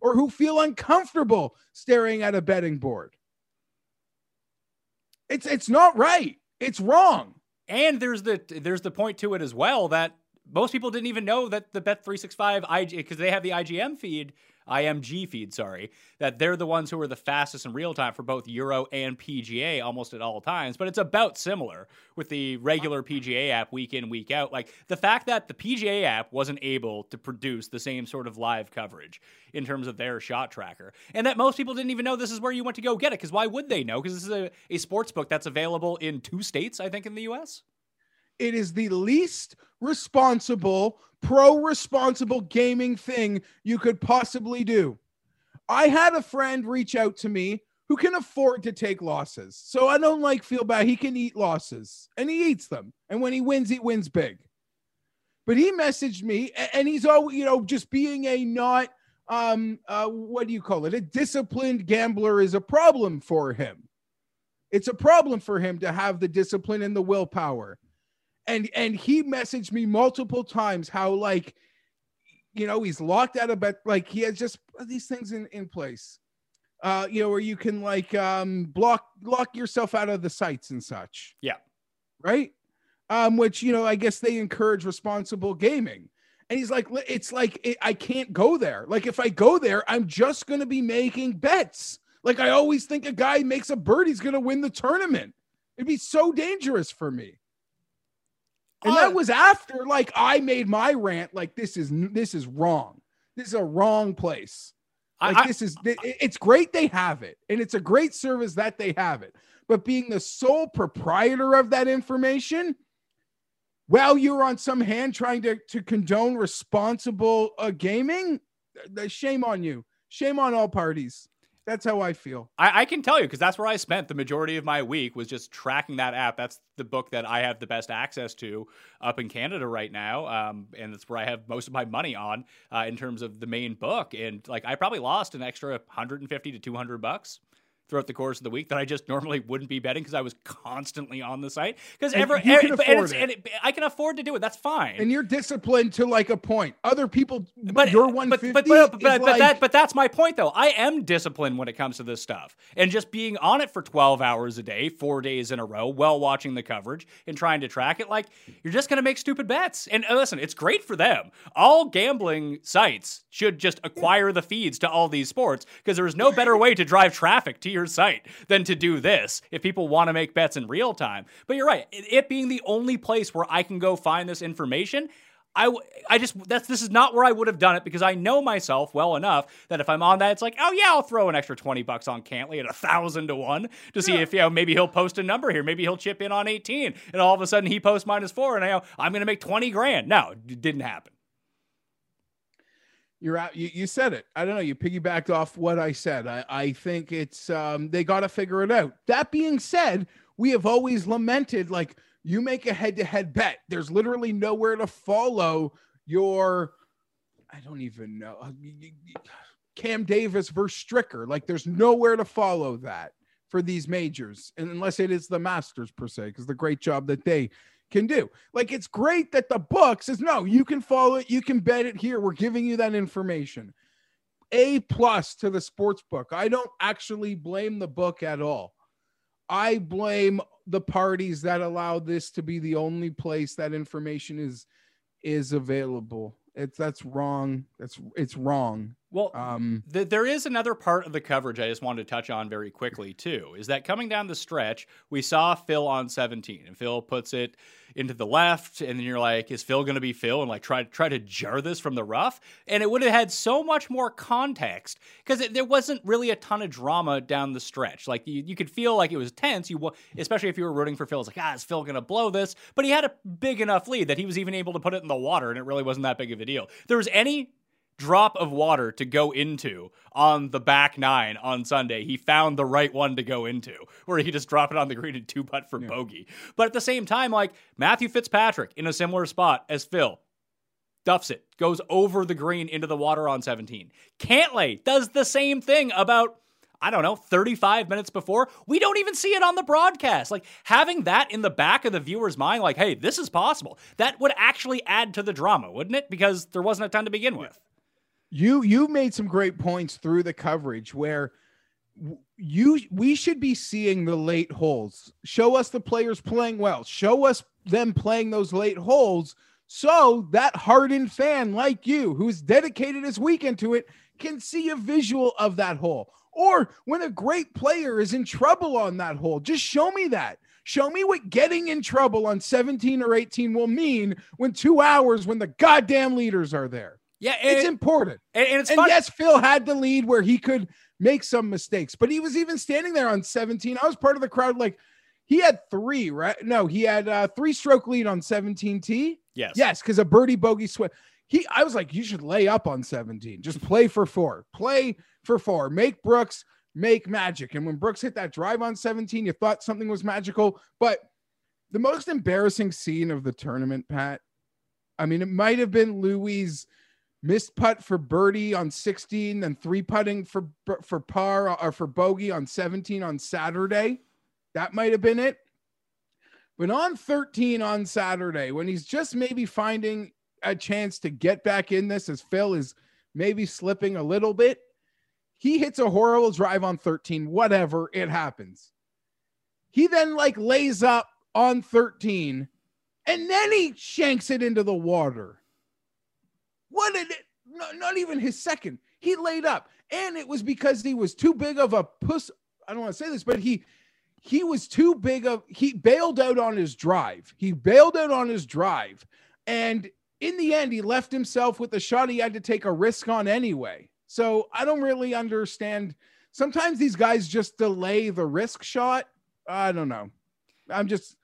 or who feel uncomfortable staring at a betting board. It's it's not right. It's wrong. And there's the there's the point to it as well that most people didn't even know that the Bet365 IG because they have the IGM feed IMG feed, sorry, that they're the ones who are the fastest in real time for both Euro and PGA almost at all times. But it's about similar with the regular PGA app week in, week out. Like the fact that the PGA app wasn't able to produce the same sort of live coverage in terms of their shot tracker, and that most people didn't even know this is where you went to go get it. Because why would they know? Because this is a, a sports book that's available in two states, I think, in the US. It is the least responsible, pro responsible gaming thing you could possibly do. I had a friend reach out to me who can afford to take losses. So I don't like feel bad. He can eat losses and he eats them. And when he wins, he wins big. But he messaged me and he's all, you know, just being a not um uh what do you call it? A disciplined gambler is a problem for him. It's a problem for him to have the discipline and the willpower and and he messaged me multiple times how like you know he's locked out of bed like he has just these things in in place uh you know where you can like um block lock yourself out of the sites and such. Yeah. Right? Um which you know i guess they encourage responsible gaming. And he's like it's like it, i can't go there. Like if i go there i'm just going to be making bets. Like i always think a guy makes a bird he's going to win the tournament. It'd be so dangerous for me and that was after like I made my rant like this is this is wrong. This is a wrong place. Like I, this is it's great they have it and it's a great service that they have it. But being the sole proprietor of that information while you're on some hand trying to, to condone responsible uh, gaming, the shame on you. Shame on all parties. That's how I feel. I, I can tell you because that's where I spent the majority of my week was just tracking that app. That's the book that I have the best access to up in Canada right now, um, and that's where I have most of my money on uh, in terms of the main book. And like, I probably lost an extra 150 to 200 bucks throughout the course of the week that I just normally wouldn't be betting because I was constantly on the site. Because ever, and, and, and, and it, I can afford to do it. That's fine. And you're disciplined to like a point. Other people, but your 150 but but but, but, but, like... that but that's my point though. I am disciplined when it comes to this stuff, and just being on it for 12 hours a day, four days in a row, while watching the coverage and trying to track it. Like you're just gonna make stupid bets. And uh, listen, it's great for them. All gambling sites should just acquire the feeds to all these sports because there is no better way to drive traffic to your your site than to do this if people want to make bets in real time. But you're right. It being the only place where I can go find this information, I, I just that's this is not where I would have done it because I know myself well enough that if I'm on that, it's like, oh yeah, I'll throw an extra twenty bucks on Cantlay at a thousand to one to see yeah. if you know maybe he'll post a number here, maybe he'll chip in on eighteen, and all of a sudden he posts minus four, and I know I'm going to make twenty grand. No, it didn't happen you're out you, you said it i don't know you piggybacked off what i said i, I think it's um, they got to figure it out that being said we have always lamented like you make a head-to-head bet there's literally nowhere to follow your I don't even know. Uh, Cam Davis versus Stricker. Like there's nowhere to follow that for these majors, and unless it is the Masters per se, because the great job that they can do. Like it's great that the book says no, you can follow it, you can bet it here. We're giving you that information. A plus to the sports book. I don't actually blame the book at all. I blame the parties that allow this to be the only place that information is is available. It's that's wrong. That's it's wrong. Well, um, th- there is another part of the coverage I just wanted to touch on very quickly too. Is that coming down the stretch, we saw Phil on 17, and Phil puts it into the left, and then you're like, is Phil going to be Phil? And like try try to jar this from the rough, and it would have had so much more context because there wasn't really a ton of drama down the stretch. Like you, you could feel like it was tense. You especially if you were rooting for Phil, it's like, ah, is Phil going to blow this? But he had a big enough lead that he was even able to put it in the water, and it really wasn't that big of a deal. There was any drop of water to go into on the back nine on Sunday. He found the right one to go into, where he just dropped it on the green and two putt for yeah. bogey. But at the same time, like Matthew Fitzpatrick in a similar spot as Phil, duffs it, goes over the green into the water on 17. Cantlay does the same thing about. I don't know, 35 minutes before. We don't even see it on the broadcast. Like having that in the back of the viewer's mind, like, hey, this is possible, that would actually add to the drama, wouldn't it? Because there wasn't a ton to begin with you you made some great points through the coverage where you we should be seeing the late holes. Show us the players playing well. Show us them playing those late holes so that hardened fan like you who's dedicated his weekend to it can see a visual of that hole. Or when a great player is in trouble on that hole, just show me that. Show me what getting in trouble on 17 or 18 will mean when 2 hours when the goddamn leaders are there. Yeah, it's important. And, and it's and yes, Phil had the lead where he could make some mistakes, but he was even standing there on 17. I was part of the crowd. Like he had three, right? No, he had uh, three stroke lead on 17 T. Yes, yes, because a birdie bogey sweat. He, I was like, you should lay up on 17. Just play for four. Play for four. Make Brooks make magic. And when Brooks hit that drive on 17, you thought something was magical. But the most embarrassing scene of the tournament, Pat. I mean, it might have been Louis' missed putt for birdie on 16 and three putting for for par uh, or for bogey on 17 on Saturday. That might have been it. But on 13 on Saturday, when he's just maybe finding a chance to get back in this as Phil is maybe slipping a little bit, he hits a horrible drive on 13, whatever, it happens. He then like lays up on 13 and then he shanks it into the water. What did it? Not, not even his second. He laid up, and it was because he was too big of a puss. I don't want to say this, but he he was too big of. He bailed out on his drive. He bailed out on his drive, and in the end, he left himself with a shot he had to take a risk on anyway. So I don't really understand. Sometimes these guys just delay the risk shot. I don't know. I'm just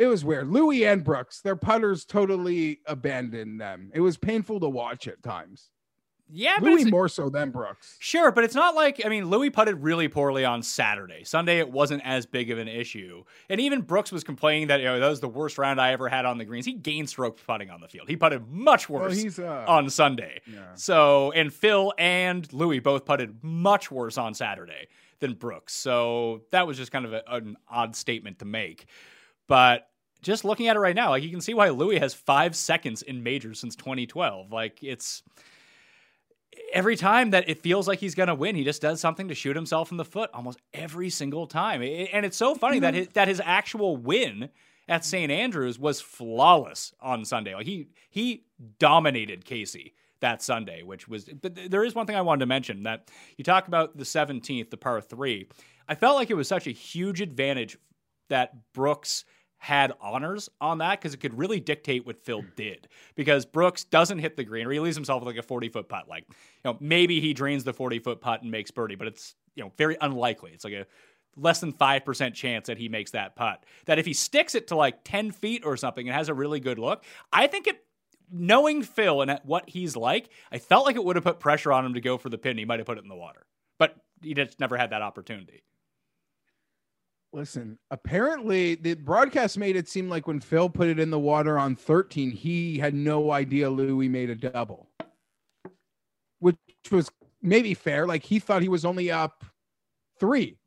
it was weird. Louis and Brooks, their putters totally abandoned them. It was painful to watch at times. Yeah, Louis more so than Brooks. Sure, but it's not like I mean, Louis putted really poorly on Saturday. Sunday it wasn't as big of an issue, and even Brooks was complaining that you know that was the worst round I ever had on the greens. He gained stroke putting on the field. He putted much worse well, uh, on Sunday. Yeah. So, and Phil and Louis both putted much worse on Saturday than Brooks. So that was just kind of a, an odd statement to make. But just looking at it right now, like you can see why Louis has five seconds in majors since 2012. Like it's every time that it feels like he's going to win, he just does something to shoot himself in the foot almost every single time. And it's so funny that mm-hmm. his, that his actual win at St. Andrews was flawless on Sunday. Like he he dominated Casey that Sunday, which was. But there is one thing I wanted to mention that you talk about the 17th, the par three. I felt like it was such a huge advantage that Brooks had honors on that because it could really dictate what Phil did. Because Brooks doesn't hit the green or he leaves himself with like a 40 foot putt. Like, you know, maybe he drains the 40 foot putt and makes birdie, but it's, you know, very unlikely. It's like a less than 5% chance that he makes that putt. That if he sticks it to like 10 feet or something and has a really good look, I think it, knowing Phil and what he's like, I felt like it would have put pressure on him to go for the pin. He might have put it in the water, but he just never had that opportunity. Listen, apparently the broadcast made it seem like when Phil put it in the water on 13, he had no idea Louis made a double. which was maybe fair. Like he thought he was only up three.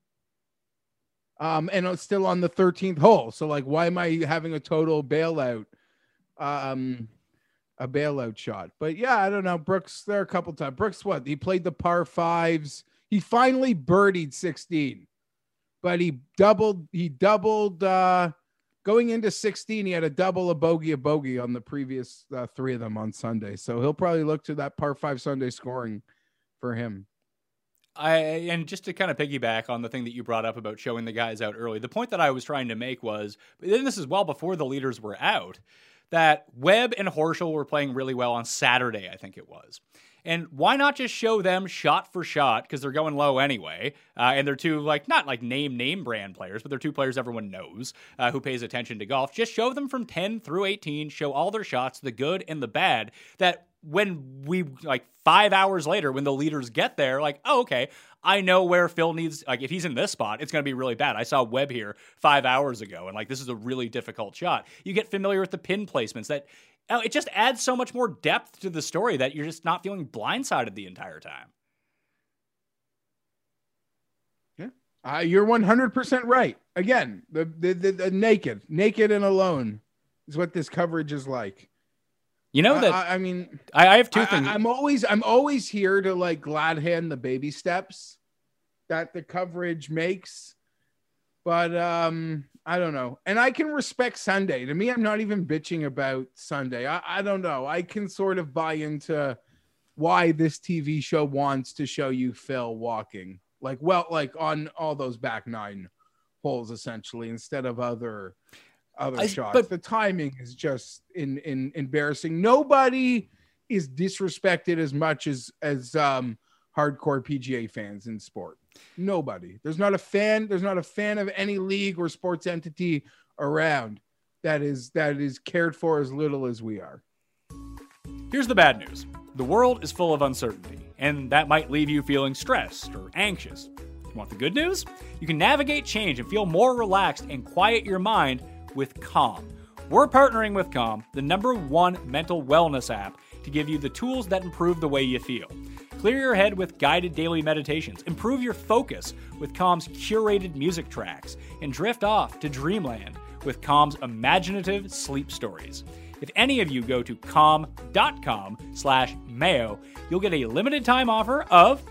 Um, and it's still on the 13th hole. So like, why am I having a total bailout? Um, a bailout shot. But yeah, I don't know. Brooks there a couple times. Brooks, what he played the par fives. He finally birdied 16, but he doubled. He doubled. uh Going into 16, he had a double, a bogey, a bogey on the previous uh, three of them on Sunday. So he'll probably look to that par five Sunday scoring for him. I and just to kind of piggyback on the thing that you brought up about showing the guys out early, the point that I was trying to make was, and this is well before the leaders were out, that Webb and Horschel were playing really well on Saturday, I think it was. And why not just show them shot for shot because they're going low anyway, uh, and they're two like not like name name brand players, but they're two players everyone knows uh, who pays attention to golf. Just show them from ten through eighteen, show all their shots, the good and the bad. That when we like five hours later, when the leaders get there, like oh okay, I know where Phil needs. Like if he's in this spot, it's going to be really bad. I saw Webb here five hours ago, and like this is a really difficult shot. You get familiar with the pin placements that it just adds so much more depth to the story that you're just not feeling blindsided the entire time. Yeah, uh, you're 100% right. Again, the, the, the, the, naked, naked and alone is what this coverage is like. You know that I, I mean, I, I have two things. I, am always, I'm always here to like glad hand the baby steps that the coverage makes, but um, I don't know. And I can respect Sunday. To me, I'm not even bitching about Sunday. I, I don't know. I can sort of buy into why this TV show wants to show you Phil walking. Like, well, like on all those back nine holes essentially, instead of other other I, shots. But, the timing is just in in embarrassing. Nobody is disrespected as much as as um hardcore PGA fans in sport. Nobody. There's not a fan. There's not a fan of any league or sports entity around that is that is cared for as little as we are. Here's the bad news. The world is full of uncertainty, and that might leave you feeling stressed or anxious. You want the good news? You can navigate change and feel more relaxed and quiet your mind with Calm. We're partnering with Calm, the number one mental wellness app, to give you the tools that improve the way you feel. Clear your head with guided daily meditations, improve your focus with Calm's curated music tracks, and drift off to dreamland with Calm's imaginative sleep stories. If any of you go to calm.com slash mayo, you'll get a limited time offer of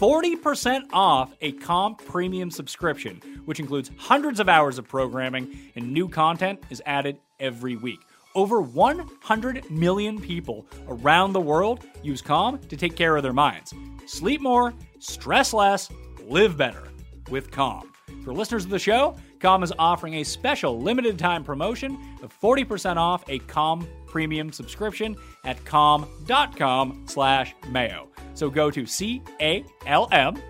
40% off a Calm premium subscription, which includes hundreds of hours of programming and new content is added every week. Over 100 million people around the world use Calm to take care of their minds. Sleep more, stress less, live better with Calm. For listeners of the show, Calm is offering a special limited time promotion of 40% off a Calm premium subscription at calm.com slash mayo. So go to C-A-L-M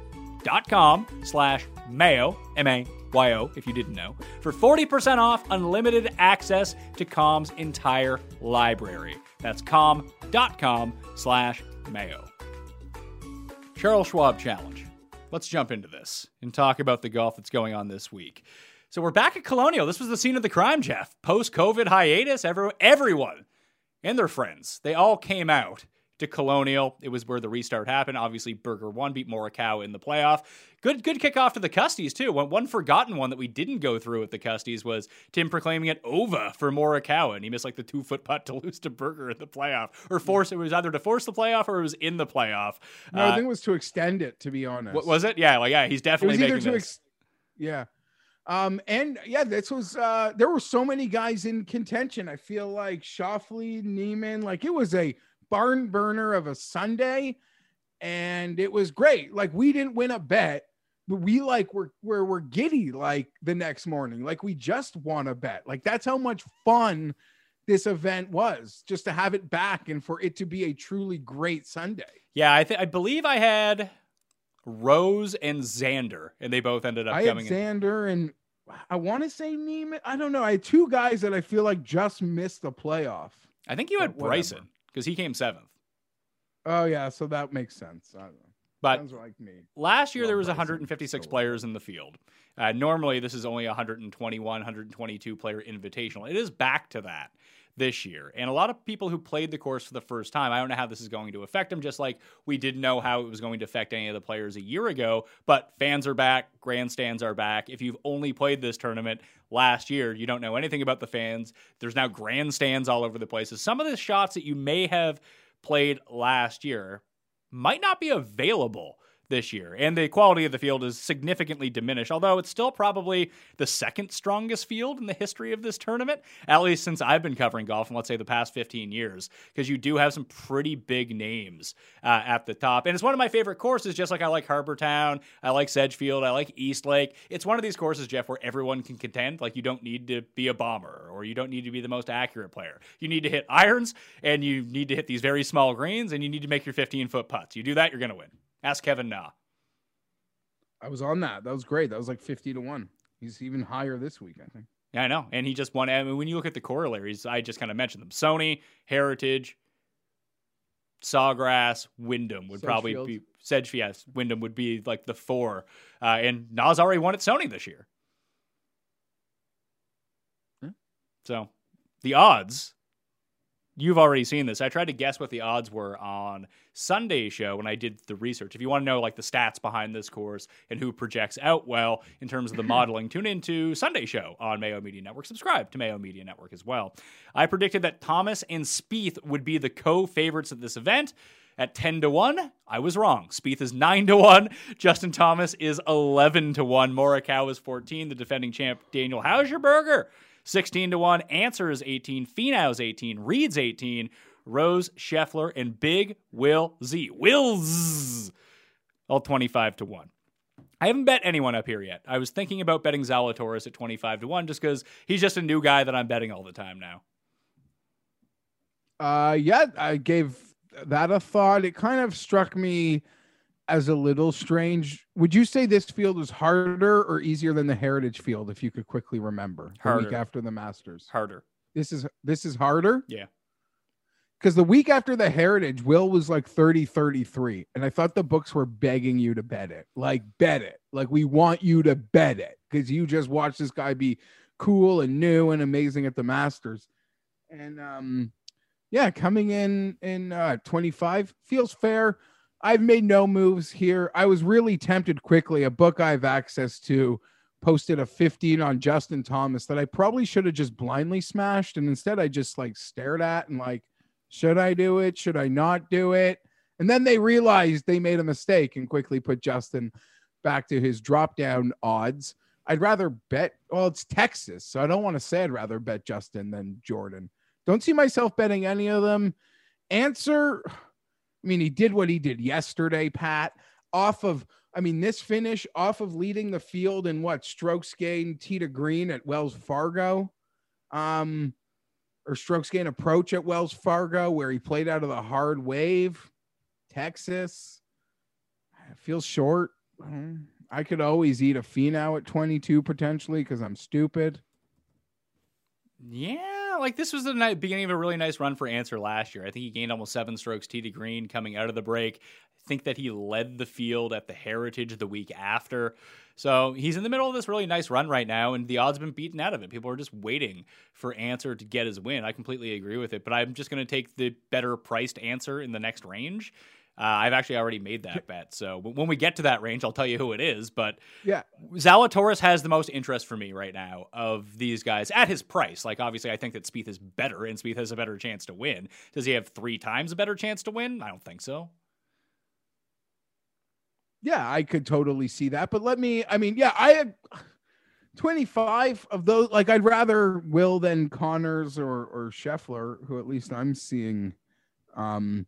dot com slash mayo, M-A YO, if you didn't know, for 40% off unlimited access to Calm's entire library. That's calm.com slash mayo. Charles Schwab Challenge. Let's jump into this and talk about the golf that's going on this week. So we're back at Colonial. This was the scene of the crime, Jeff. Post COVID hiatus, every, everyone and their friends, they all came out to Colonial. It was where the restart happened. Obviously, Berger won beat Morikawa in the playoff. Good, good kickoff to the Custies too. One, one forgotten one that we didn't go through with the Custies was Tim proclaiming it over for Morikawa, and he missed like the two foot putt to lose to Berger in the playoff, or force it was either to force the playoff or it was in the playoff. No, uh, I think it was to extend it. To be honest, what was it? Yeah, like yeah, he's definitely making this. Ex- yeah. Um, and yeah, this was uh there were so many guys in contention. I feel like Schauffele, Niemann, like it was a barn burner of a Sunday, and it was great. Like we didn't win a bet, but we like were where we're giddy like the next morning. Like we just won a bet. Like that's how much fun this event was just to have it back and for it to be a truly great Sunday. Yeah, I think I believe I had Rose and Xander, and they both ended up I coming. Had Xander in. and I want to say Niemann. I don't know. I had two guys that I feel like just missed the playoff. I think you had Bryson because he came seventh. Oh yeah, so that makes sense. But like last year Love there was 156 so players in the field. Uh, normally this is only 121, 122 player invitational. It is back to that. This year. And a lot of people who played the course for the first time, I don't know how this is going to affect them, just like we didn't know how it was going to affect any of the players a year ago. But fans are back, grandstands are back. If you've only played this tournament last year, you don't know anything about the fans. There's now grandstands all over the places. Some of the shots that you may have played last year might not be available this year. And the quality of the field is significantly diminished, although it's still probably the second strongest field in the history of this tournament, at least since I've been covering golf in, let's say, the past 15 years, because you do have some pretty big names uh, at the top. And it's one of my favorite courses, just like I like Harbour Town, I like Sedgefield, I like East Lake. It's one of these courses, Jeff, where everyone can contend. Like, you don't need to be a bomber or you don't need to be the most accurate player. You need to hit irons and you need to hit these very small greens and you need to make your 15 foot putts. You do that, you're going to win. Ask Kevin Na. I was on that. That was great. That was like 50 to 1. He's even higher this week, I think. Yeah, I know. And he just won. I mean, when you look at the corollaries, I just kind of mentioned them Sony, Heritage, Sawgrass, Wyndham would probably be Sedgefield. Yes, Wyndham would be like the four. Uh, and Nas already won at Sony this year. So the odds you've already seen this. I tried to guess what the odds were on Sunday show when I did the research. If you want to know like the stats behind this course and who projects out well in terms of the (laughs) modeling, tune into Sunday show on Mayo Media Network. Subscribe to Mayo Media Network as well. I predicted that Thomas and Spieth would be the co-favorites at this event. At 10 to 1, I was wrong. Spieth is 9 to 1. Justin Thomas is 11 to 1. Morikawa is 14. The defending champ Daniel Hauscherberger 16 to 1. Ancer is 18. Finau's 18. Reed's 18. Rose, Scheffler, and Big Will Z. Wills all 25 to 1. I haven't bet anyone up here yet. I was thinking about betting Zalatoris at 25 to 1 just because he's just a new guy that I'm betting all the time now. Uh, yeah, I gave that a thought. It kind of struck me as a little strange. Would you say this field was harder or easier than the Heritage Field? If you could quickly remember, harder. the week after the Masters, harder. This is this is harder. Yeah, because the week after the Heritage, Will was like 30 33, and I thought the books were begging you to bet it, like bet it, like we want you to bet it because you just watched this guy be cool and new and amazing at the Masters, and um yeah, coming in in uh, 25 feels fair. I've made no moves here. I was really tempted quickly. A book I have access to posted a 15 on Justin Thomas that I probably should have just blindly smashed. And instead, I just like stared at and like, should I do it? Should I not do it? And then they realized they made a mistake and quickly put Justin back to his drop down odds. I'd rather bet, well, it's Texas. So I don't want to say I'd rather bet Justin than Jordan. Don't see myself betting any of them. Ancer, I mean, he did what he did yesterday, Pat, off of, I mean, this finish off of leading the field in what strokes gain tee to green at Wells Fargo, um, or strokes gain approach at Wells Fargo, where he played out of the hard wave, Texas. It feels short. I could always eat a Finau at 22 potentially because I'm stupid. Yeah, like this was the ni- beginning of a really nice run for Ancer last year. I think he gained almost seven strokes tee to green coming out of the break. I think that he led the field at the Heritage the week after. So he's in the middle of this really nice run right now, and the odds have been beaten out of it. People are just waiting for Ancer to get his win. I completely agree with it, but I'm just going to take the better priced Ancer in the next range. Uh, I've actually already made that bet. So when we get to that range, I'll tell you who it is. But yeah, Zalatoris has the most interest for me right now of these guys at his price. Like obviously, I think that Spieth is better, and Spieth has a better chance to win. Does he have three times a better chance to win? I don't think so. Yeah, I could totally see that. But let me. I mean, yeah, I had. 25 of those like I'd rather Will than Conners or or Scheffler who at least I'm seeing um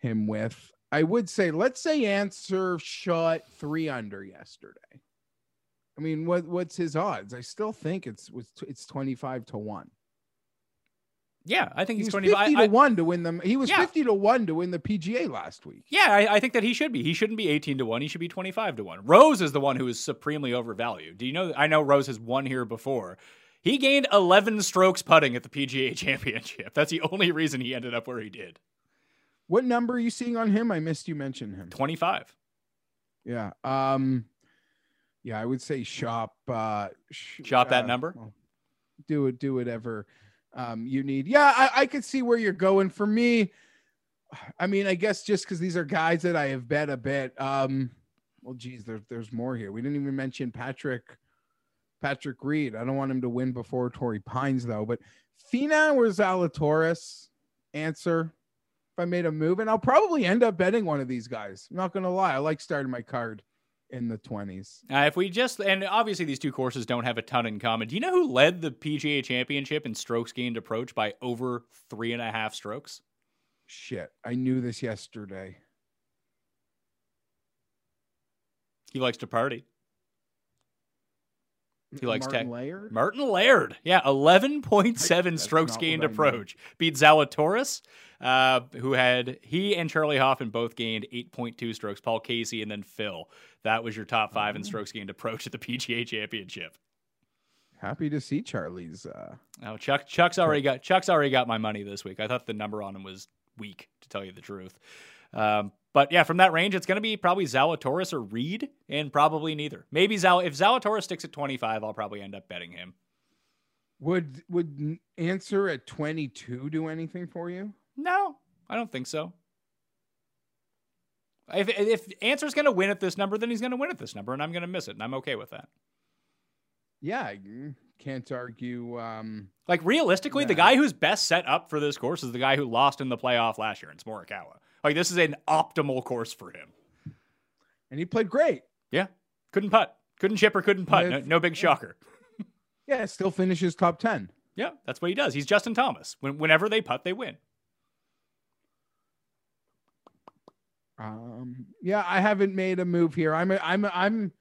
him with. I would say, let's say Ancer shot three under yesterday. I mean, what what's his odds? I still think it's it's twenty five to one. Yeah, I think he he's 25. fifty I, to one to win them. He was Yeah. fifty to one to win the PGA last week. yeah, I, I think that he should be. He shouldn't be 18 to 1. He should be 25 to 1. Rose is the one who is supremely overvalued. Do you know? I know Rose has won here before. He gained 11 strokes putting at the PGA (laughs) Championship. That's the only reason he ended up where he did. What number are you seeing on him? I missed you mention him. 25. Yeah. Um. Yeah, I would say shop. Uh, sh- Shop that uh, number? well, do it. Do whatever um, you need. Yeah, I, I could see where you're going. For me, I mean, I guess just because these are guys that I have bet a bit. Um, well, geez, there's there's more here. We didn't even mention Patrick Patrick Reed. I don't want him to win before Torrey Pines though. But Finau or Zalatoris? Ancer. I made a move, and I'll probably end up betting one of these guys. I'm not gonna lie. I like starting my card in the 20s. Uh, if we just and obviously these two courses don't have a ton in common. Do you know who led the PGA Championship in strokes gained approach by over three and a half strokes? Shit, I knew this yesterday. He likes to party. He likes Martin tech. Laird? Martin Laird. Yeah, 11.7 strokes gained what I approach. Beat Zalatoris, uh, who had, he and Charley Hoffman both gained 8.2 strokes. Paul Casey and then Phil. That was your top five in strokes gained approach at the PGA Championship. Happy to see Charlie's. Uh, Now Chuck Chuck's already got Chuck's already got my money this week. I thought the number on him was weak, to tell you the truth. Um, but yeah, from that range, it's going to be probably Zalatoris or Reed, and probably neither. Maybe Zal. If Zalatoris sticks at twenty five, I'll probably end up betting him. would would Ancer at 22 do anything for you? No, I don't think so. If if Ancer's going to win at this number, then he's going to win at this number, and I'm going to miss it, and I'm okay with that. Yeah, I can't argue. Um, Like realistically, the guy who's best set up for this course is the guy who lost in the playoff last year, and it's Morikawa. Like this is an optimal course for him. and he played great. Yeah, couldn't putt, couldn't chip or couldn't putt. No, no big shocker. (laughs) Yeah, still finishes top 10. Yeah, that's what he does. He's Justin Thomas. When, whenever they putt, they win. Um, yeah, I haven't made a move here. I'm, I'm, I'm.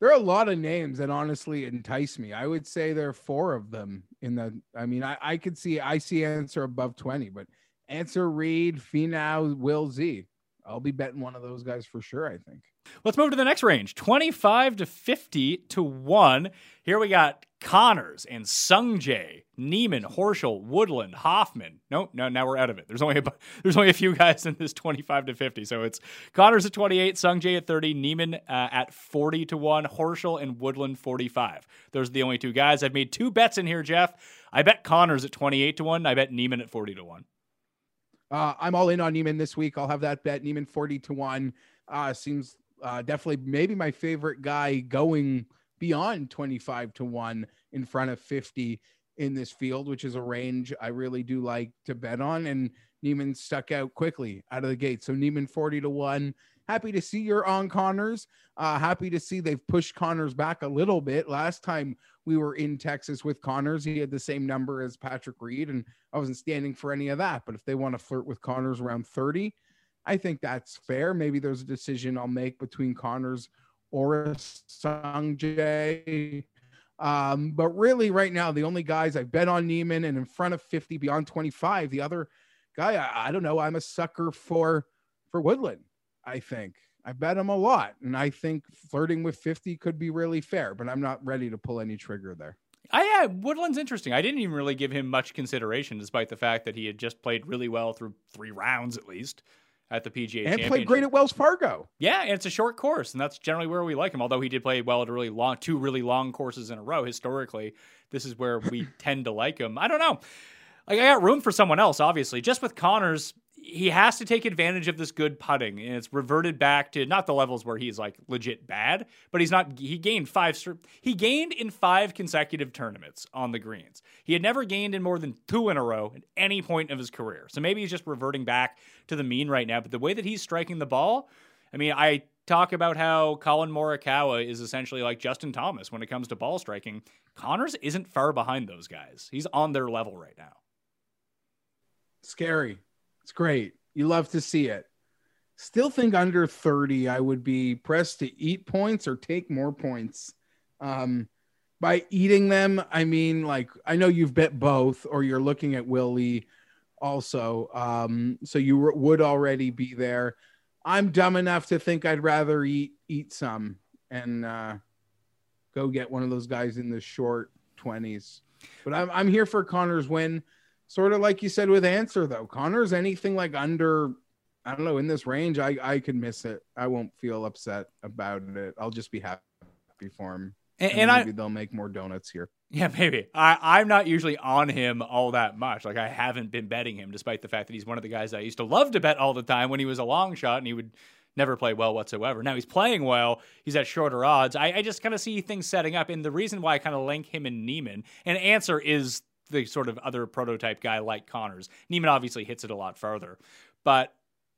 There are a lot of names that honestly entice me. I would say there are four of them in the. I mean, I, I could see. I see Ancer above twenty, but Ancer Reed, Finau, Will Z. I'll be betting one of those guys for sure. I think. Let's move to the next range 25 to 50 to 1. Here we got Conners and Sungjae, Niemann, Horschel, Woodland, Hoffman. No, no, now we're out of it. There's only a, (laughs) there's only a few guys in this 25 to 50. So it's Conners at 28, Sungjae at 30, Niemann uh, at 40 to 1, Horschel and Woodland 45. Those are the only two guys. I've made two bets in here, Jeff. I bet Conners at 28 to 1. I bet Niemann at 40 to 1. Uh, I'm all in on Niemann this week. I'll have that bet. Niemann 40 to 1. Uh, seems uh, definitely maybe my favorite guy going beyond 25 to 1 in front of 50 in this field, which is a range I really do like to bet on. And Niemann stuck out quickly out of the gate. So Niemann 40 to 1. Happy to see you're on Conners. Uh, happy to see they've pushed Conners back a little bit. Last time we were in Texas with Conners, he had the same number as Patrick Reed, and I wasn't standing for any of that. But if they want to flirt with Conners around 30, I think that's fair. Maybe there's a decision I'll make between Conners or Sungjae. Um, but really, right now, the only guys I bet on Niemann and in front of 50 beyond 25, the other guy, I, I don't know. I'm a sucker for for Woodland. I think I bet him a lot, and I think flirting with 50 could be really fair. But I'm not ready to pull any trigger there. I yeah, Woodland's interesting. I didn't even really give him much consideration, despite the fact that he had just played really well through three rounds at least at the PGA and played great at Wells Fargo. yeah, and it's a short course, and that's generally where we like him. Although he did play well at a really long, two really long courses in a row. Historically, this is where we (laughs) tend to like him. I don't know. Like I got room for someone else, obviously. Just with Conners, he has to take advantage of this good putting, and it's reverted back to not the levels where he's like legit bad, but he's not. He gained five. He gained in five consecutive tournaments on the greens. He had never gained in more than two in a row at any point of his career. So maybe he's just reverting back to the mean right now. But the way that he's striking the ball, I mean, I talk about how Collin Morikawa is essentially like Justin Thomas when it comes to ball striking. Conners isn't far behind those guys. He's on their level right now. Scary. It's great. You love to see it. Still think under 30, I would be pressed to eat points or take more points. Um, by eating them, I mean, like, I know you've bet both, or you're looking at Willie also. Um, so you w- would already be there. I'm dumb enough to think I'd rather eat eat some and uh, go get one of those guys in the short 20s. But I'm, I'm here for Connor's win sort of like you said with Ancer though connor's anything like under i don't know in this range i i could miss it i won't feel upset about it i'll just be happy for him And, and, and I maybe they'll make more donuts here. Yeah, maybe. I, I'm not usually on him all that much. Like I haven't been betting him, despite the fact that he's one of the guys I used to love to bet all the time when he was a long shot and he would never play well whatsoever. Now he's playing well. He's at shorter odds. I, I just kind of see things setting up. And the reason why I kind of link him and Niemann, and Ancer is the sort of other prototype guy like Conners. Niemann obviously hits it a lot farther. But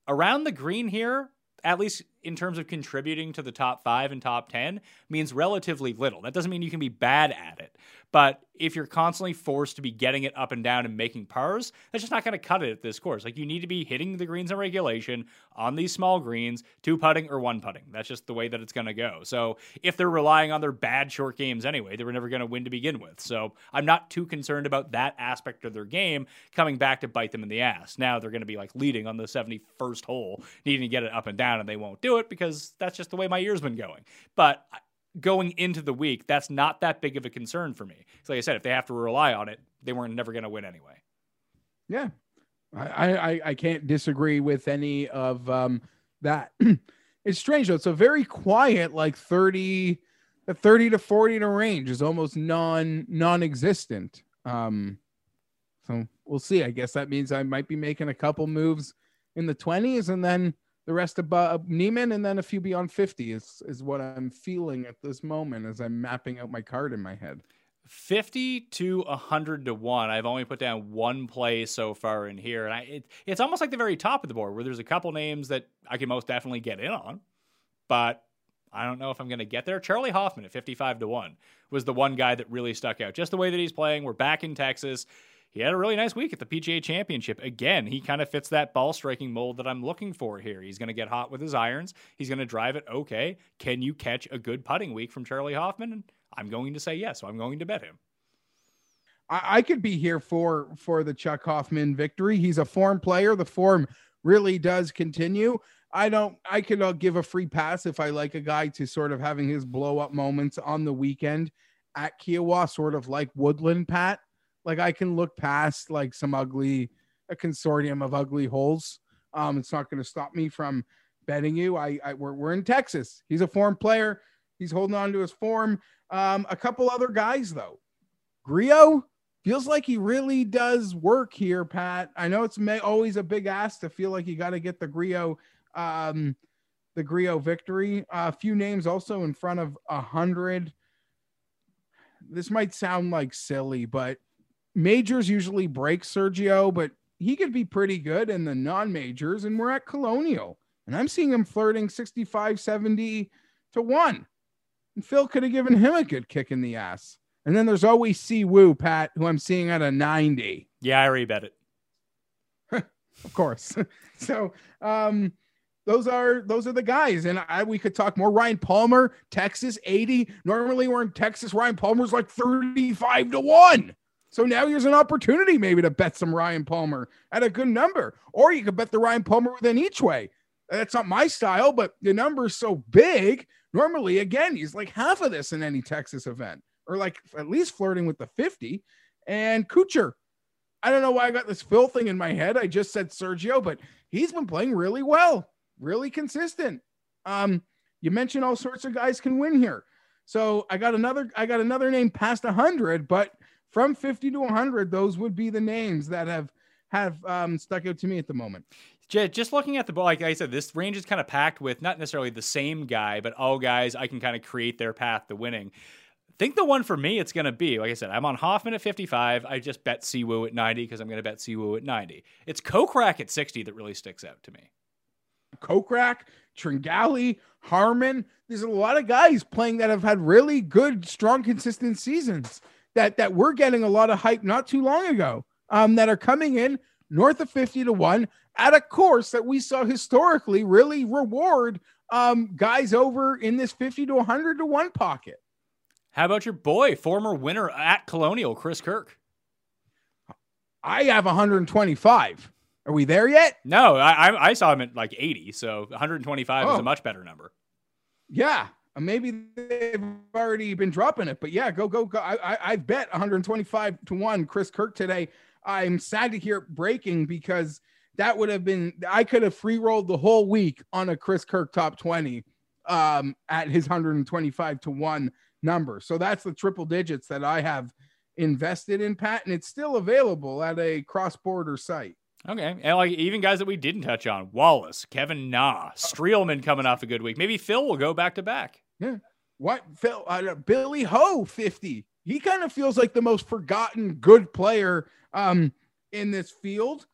around the green here, at least in terms of contributing to the top five and top 10, means relatively little. That doesn't mean you can be bad at it. But if you're constantly forced to be getting it up and down and making pars, that's just not going to cut it at this course. Like you need to be hitting the greens in regulation on these small greens, two putting or one putting. That's just the way that it's going to go. So if they're relying on their bad short games anyway, they were never going to win to begin with. So I'm not too concerned about that aspect of their game coming back to bite them in the ass. Now they're going to be like leading on the 71st hole, needing to get it up and down, and they won't do it because that's just the way my year's been going. But going into the week, that's not that big of a concern for me. So like I said, if they have to rely on it, they weren't never going to win anyway. Yeah, I, I I can't disagree with any of um, that. (clears throat) it's strange though. It's a very quiet, like thirty, the thirty to forty to range is almost non non-existent. Um, so we'll see. I guess that means I might be making a couple moves in the twenties, and then the rest of uh, Niemann, and then a few beyond 50 is, is what I'm feeling at this moment as I'm mapping out my card in my head. 50 to 100 to 1. I've only put down one play so far in here. And I, it, it's almost like the very top of the board where there's a couple names that I can most definitely get in on. But I don't know if I'm going to get there. Charley Hoffman at 55 to 1 was the one guy that really stuck out. Just the way that he's playing. We're back in Texas he had a really nice week at the PGA Championship. Again, he kind of fits that ball striking mold that I'm looking for here. He's going to get hot with his irons. He's going to drive it okay. Can you catch a good putting week from Charley Hoffman? And I'm going to say yes. So I'm going to bet him. I, could be here for for the Chuck Hoffman victory. He's a form player. The form really does continue. I don't. I could uh, give a free pass if I like a guy to sort of having his blow up moments on the weekend at Kiawah, sort of like Woodland Pat. Like I can look past like some ugly, a consortium of ugly holes. Um, it's not going to stop me from betting you. I, I we're, we're in Texas. He's a form player. He's holding on to his form. Um, a couple other guys though. Grillo feels like he really does work here, Pat. I know it's may, always a big ask to feel like you got to get the Grillo, um, the Grillo victory. Uh, a few names also in front of a hundred. This might sound like silly, but majors usually break Sergio, but he could be pretty good in the non majors. And we're at Colonial, and I'm seeing him flirting 65, 70 to one. And Phil could have given him a good kick in the ass. And then there's always Si Woo, Pat, who I'm seeing at a 90. Yeah, I rebet it. (laughs) of course. (laughs) so, um, those are those are the guys, and I we could talk more. Ryan Palmer, Texas 80. Normally we're in Texas. Ryan Palmer's like 35 to 1. So now here's an opportunity maybe to bet some Ryan Palmer at a good number, or you could bet the Ryan Palmer within each way. That's not my style, but the number's so big. Normally, again, he's like half of this in any Texas event, or like at least flirting with the 50. And Kuchar, I don't know why I got this Phil thing in my head. I just said Sergio, but he's been playing really well, really consistent. Um, you mentioned all sorts of guys can win here. So I got another, I got another name past 100, but from 50 to 100, those would be the names that have have um, stuck out to me at the moment. Just looking at the ball, like I said, this range is kind of packed with not necessarily the same guy, but all guys I can kind of create their path to winning. I think the one for me, it's going to be, like I said, I'm on Hoffman at 55. I just bet Si Woo at 90 because I'm going to bet Si Woo at 90. It's Kokrak at 60 that really sticks out to me. Kokrak, Tringale, Harman. There's a lot of guys playing that have had really good, strong, consistent seasons that that we're getting a lot of hype not too long ago um, that are coming in north of 50 to 1 at a course that we saw historically really reward um, guys over in this 50 to 100 to 1 pocket. How about your boy, former winner at Colonial, Chris Kirk? I have 125. Are we there yet? No, I, I saw him at like 80, so 125 oh. is a much better number. Yeah, maybe they've already been dropping it, but yeah, go go go. I I, I bet 125 to one Chris Kirk today. I'm sad to hear it breaking because that would have been I could have free rolled the whole week on a Chris Kirk top 20 um, at his 125 to one number. So that's the triple digits that I have invested in Pat, and it's still available at a cross border site. Okay. And like even guys that we didn't touch on Wallace, Kevin Na, Streelman coming off a good week. Maybe Phil will go back to back. Yeah. What Phil uh, Billy Ho 50. He kind of feels like the most forgotten good player um, in this field.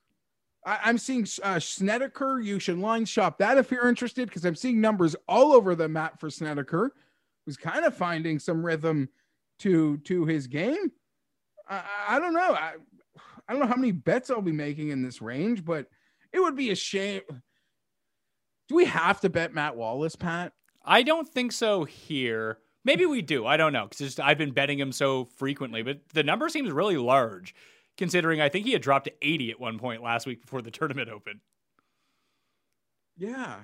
I, am seeing uh, Snedeker. You should line shop that if you're interested, because I'm seeing numbers all over the map for Snedeker, who's kind of finding some rhythm to to his game. I, I don't know. I, I don't know how many bets I'll be making in this range, but it would be a shame. Do we have to bet Matt Wallace, Pat? I don't think so here. Maybe we do. I don't know because I've been betting him so frequently, but the number seems really large considering I think he had dropped to 80 at one point last week before the tournament opened. Yeah.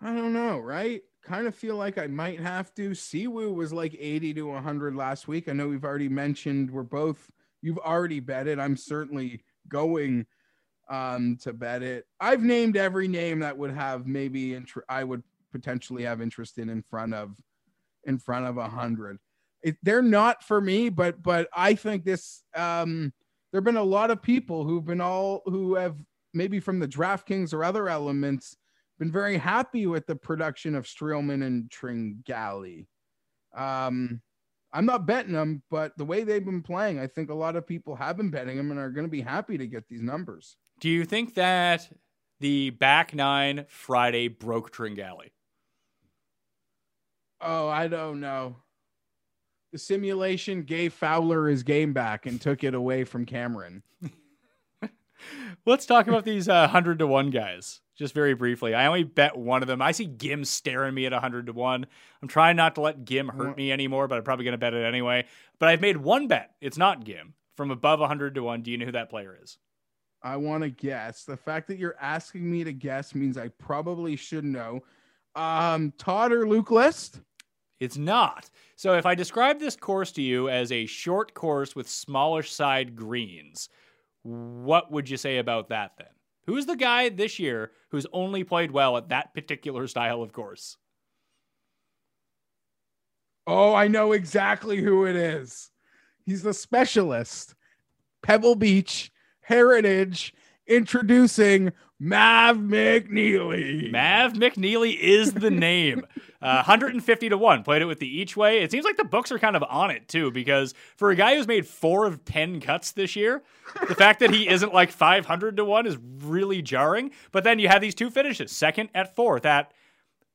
I don't know, right? Kind of feel like I might have to. Siwoo was like 80 to 100 last week. I know we've already mentioned we're both, you've already bet it. I'm certainly going um, to bet it. I've named every name that would have maybe, I would potentially have interest in in front of, in front of a 100 they're not for me, but but I think this. Um, there have been a lot of people who've been all who have maybe from the DraftKings or other elements been very happy with the production of Streelman and Tringale. Um, I'm not betting them, but the way they've been playing, I think a lot of people have been betting them and are going to be happy to get these numbers. Do you think that the back nine Friday broke Tringale? Oh, I don't know the simulation gave Fowler his game back and took it away from Cameron. (laughs) Let's talk about these uh, 100 to 1 guys just very briefly. I only bet one of them. I see Gim staring me at 100 to 1. I'm trying not to let Gim hurt me anymore, but I'm probably going to bet it anyway. But I've made one bet. It's not Gim from above 100 to 1. Do you know who that player is? I want to guess. The fact that you're asking me to guess means I probably should know. Um, Todd or Luke List? It's not. So if I describe this course to you as a short course with smallish side greens, what would you say about that then? Who's the guy this year who's only played well at that particular style of course? Oh, I know exactly who it is. He's the specialist. Pebble Beach, Heritage, introducing Mav McNealy. Mav McNealy is the name. (laughs) Uh, 150 to 1. Played it with the each way. It seems like the books are kind of on it, too, because for a guy who's made four of 10 cuts this year, the fact that he isn't like 500 to 1 is really jarring. But then you have these two finishes second at fourth at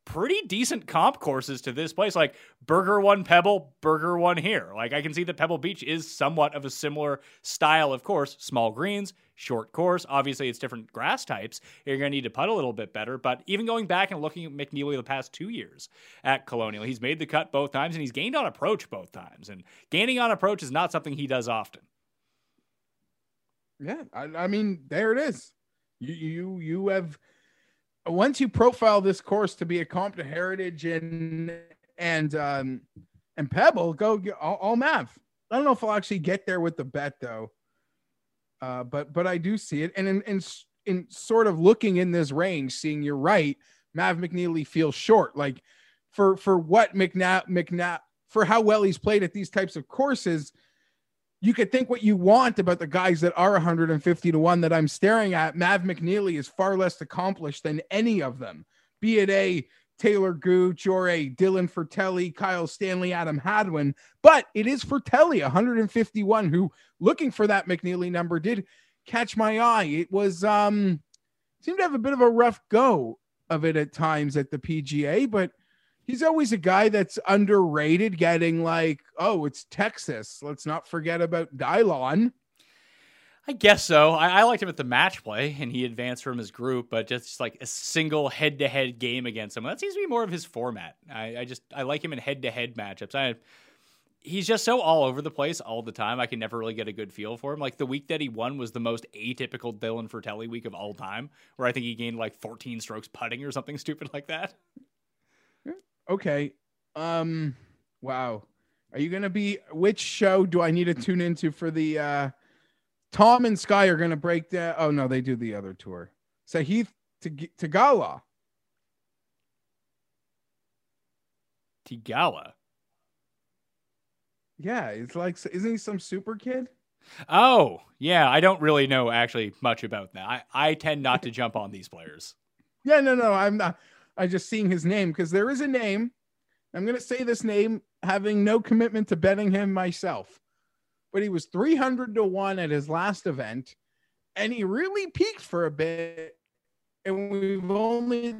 pretty decent comp courses to this place. Like Berger won Pebble, Berger won here. Like I can see that Pebble Beach is somewhat of a similar style of course. Small greens, short course. Obviously, it's different grass types. You're going to need to putt a little bit better. But even going back and looking at McNealy the past two years at Colonial, he's made the cut both times and he's gained on approach both times. And gaining on approach is not something he does often. Yeah, I, I mean, there it is. You you you have once you profile this course to be a comp to Heritage and and um and Pebble, go all, all Mav. I don't know if I'll actually get there with the bet though. Uh, but but I do see it, and in, in in sort of looking in this range, seeing you're right, Mav McNealy feels short. Like for for what McNabb McNabb for how well he's played at these types of courses, you could think what you want about the guys that are 150 to 1 that I'm staring at. Mav McNealy is far less accomplished than any of them, be it a Taylor Gooch or a Dylan Frittelli, Kyle Stanley, Adam Hadwin. But it is Frittelli, 151, who looking for that McNealy number did catch my eye. It was um seemed to have a bit of a rough go of it at times at the PGA, but he's always a guy that's underrated, getting like, oh, it's Texas. Let's not forget about Dylan. I guess so. I, I, liked him at the match play, and he advanced from his group, but just like a single head-to-head game against him, that seems to be more of his format. I, I just I like him in head-to-head matchups. I, he's just so all over the place all the time. I can never really get a good feel for him. Like the week that he won was the most atypical Dylan Frittelli week of all time, where I think he gained like 14 strokes putting or something (laughs) stupid like that. Okay. Um. Wow. Are you gonna be? Which show do I need to tune into for the? uh Tom and Sky are gonna break down. Oh no, they do the other tour. Sahith Theegala. Theegala. Yeah, it's like isn't he some super kid? Oh, yeah. I don't really know actually much about that. I, I tend not to jump on these players. Yeah, no, no, I'm not. I just seeing his name because there is a name. I'm gonna say this name, having no commitment to betting him myself, but he was 300 to one at his last event, and he really peaked for a bit, and we've only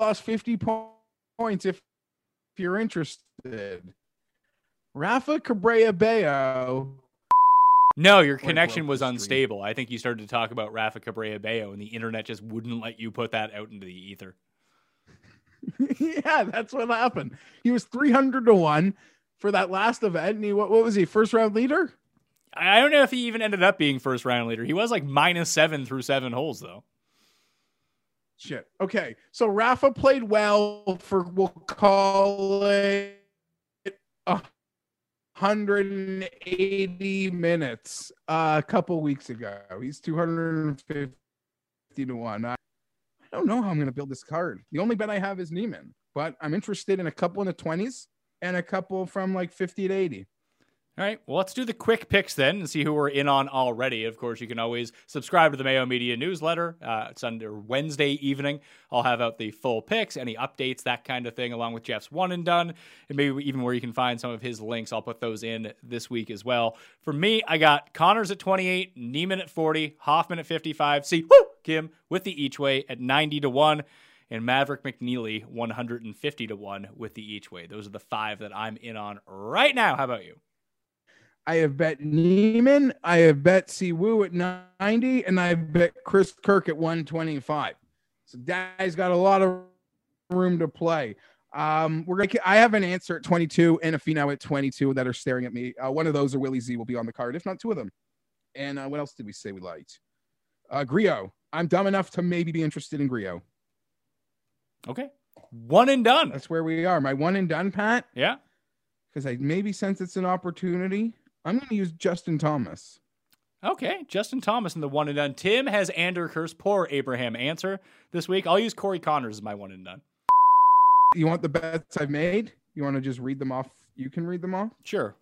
lost 50 points if if you're interested. Rafa Cabrera Bello. No, your connection was unstable. I think you started to talk about Rafa Cabrera Bello, and the internet just wouldn't let you put that out into the ether. (laughs) yeah, that's what happened. He was 300 to 1 for that last event. And he, what, what was he, first round leader? I don't know if he even ended up being first round leader. He was like minus seven through seven holes, though. Shit. Okay. So Rafa played well for, we'll call it a 180 minutes uh, a couple weeks ago. He's 250 to 1. I, I don't know how I'm going to build this card. The only bet I have is Niemann, but I'm interested in a couple in the 20s and a couple from like 50 to 80. All right, well, let's do the quick picks then and see who we're in on already. Of course, you can always subscribe to the Mayo Media newsletter. Uh, it's under Wednesday evening. I'll have out the full picks, any updates, that kind of thing, along with Jeff's one and done, and maybe even where you can find some of his links. I'll put those in this week as well. For me, I got Conners at 28, Niemann at 40, Hoffman at 55, see, woo, Kim with the each way at 90 to 1 and Maverick McNealy 150 to 1 with the each way. Those are the five that I'm in on right now. How about you? I have bet Niemann, I have bet Siwoo at 90, and I have bet Chris Kirk at 125. So guy's got a lot of room to play. Um, we're gonna. I have an Ancer at 22 and a Finau at 22 that are staring at me. Uh, one of those or Willie Z will be on the card, if not two of them. And uh, what else did we say we liked? Uh, Grillo. I'm dumb enough to maybe be interested in Grillo. Okay. One and done. That's where we are. My one and done, Pat, Yeah. because I maybe sense it's an opportunity. I'm going to use Justin Thomas. Okay. Justin Thomas in the one and done. Tim has Anderkirk's poor Abraham Ancer this week. I'll use Corey Conners as my one and done. You want the bets I've made? You want to just read them off? You can read them off. Sure.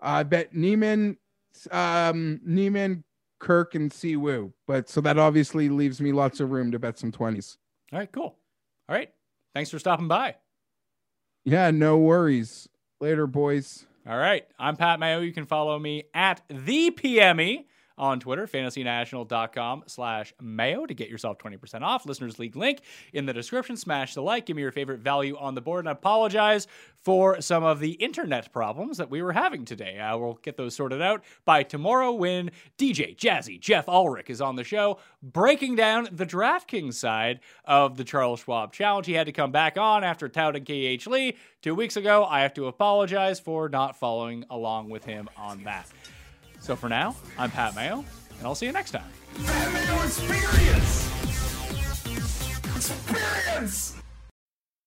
I bet Niemann, um, Niemann, Kirk, and Siwoo. But so that obviously leaves me lots of room to bet some 20s. All right. Cool. All right. Thanks for stopping by. Yeah, no worries. Later, boys. All right. I'm Pat Mayo. You can follow me at the PME on Twitter, fantasynational.com slash mayo to get yourself 20% off. Listeners League link in the description. Smash the like. Give me your favorite value on the board. And I apologize for some of the internet problems that we were having today. Uh, we'll get those sorted out by tomorrow when DJ Jazzy Jeff Ulrich is on the show breaking down the DraftKings side of the Charles Schwab Challenge. He had to come back on after touting KH Lee two weeks ago. I have to apologize for not following along with him on that. So for now, I'm Pat Mayo, and I'll see you next time. Experience! Experience!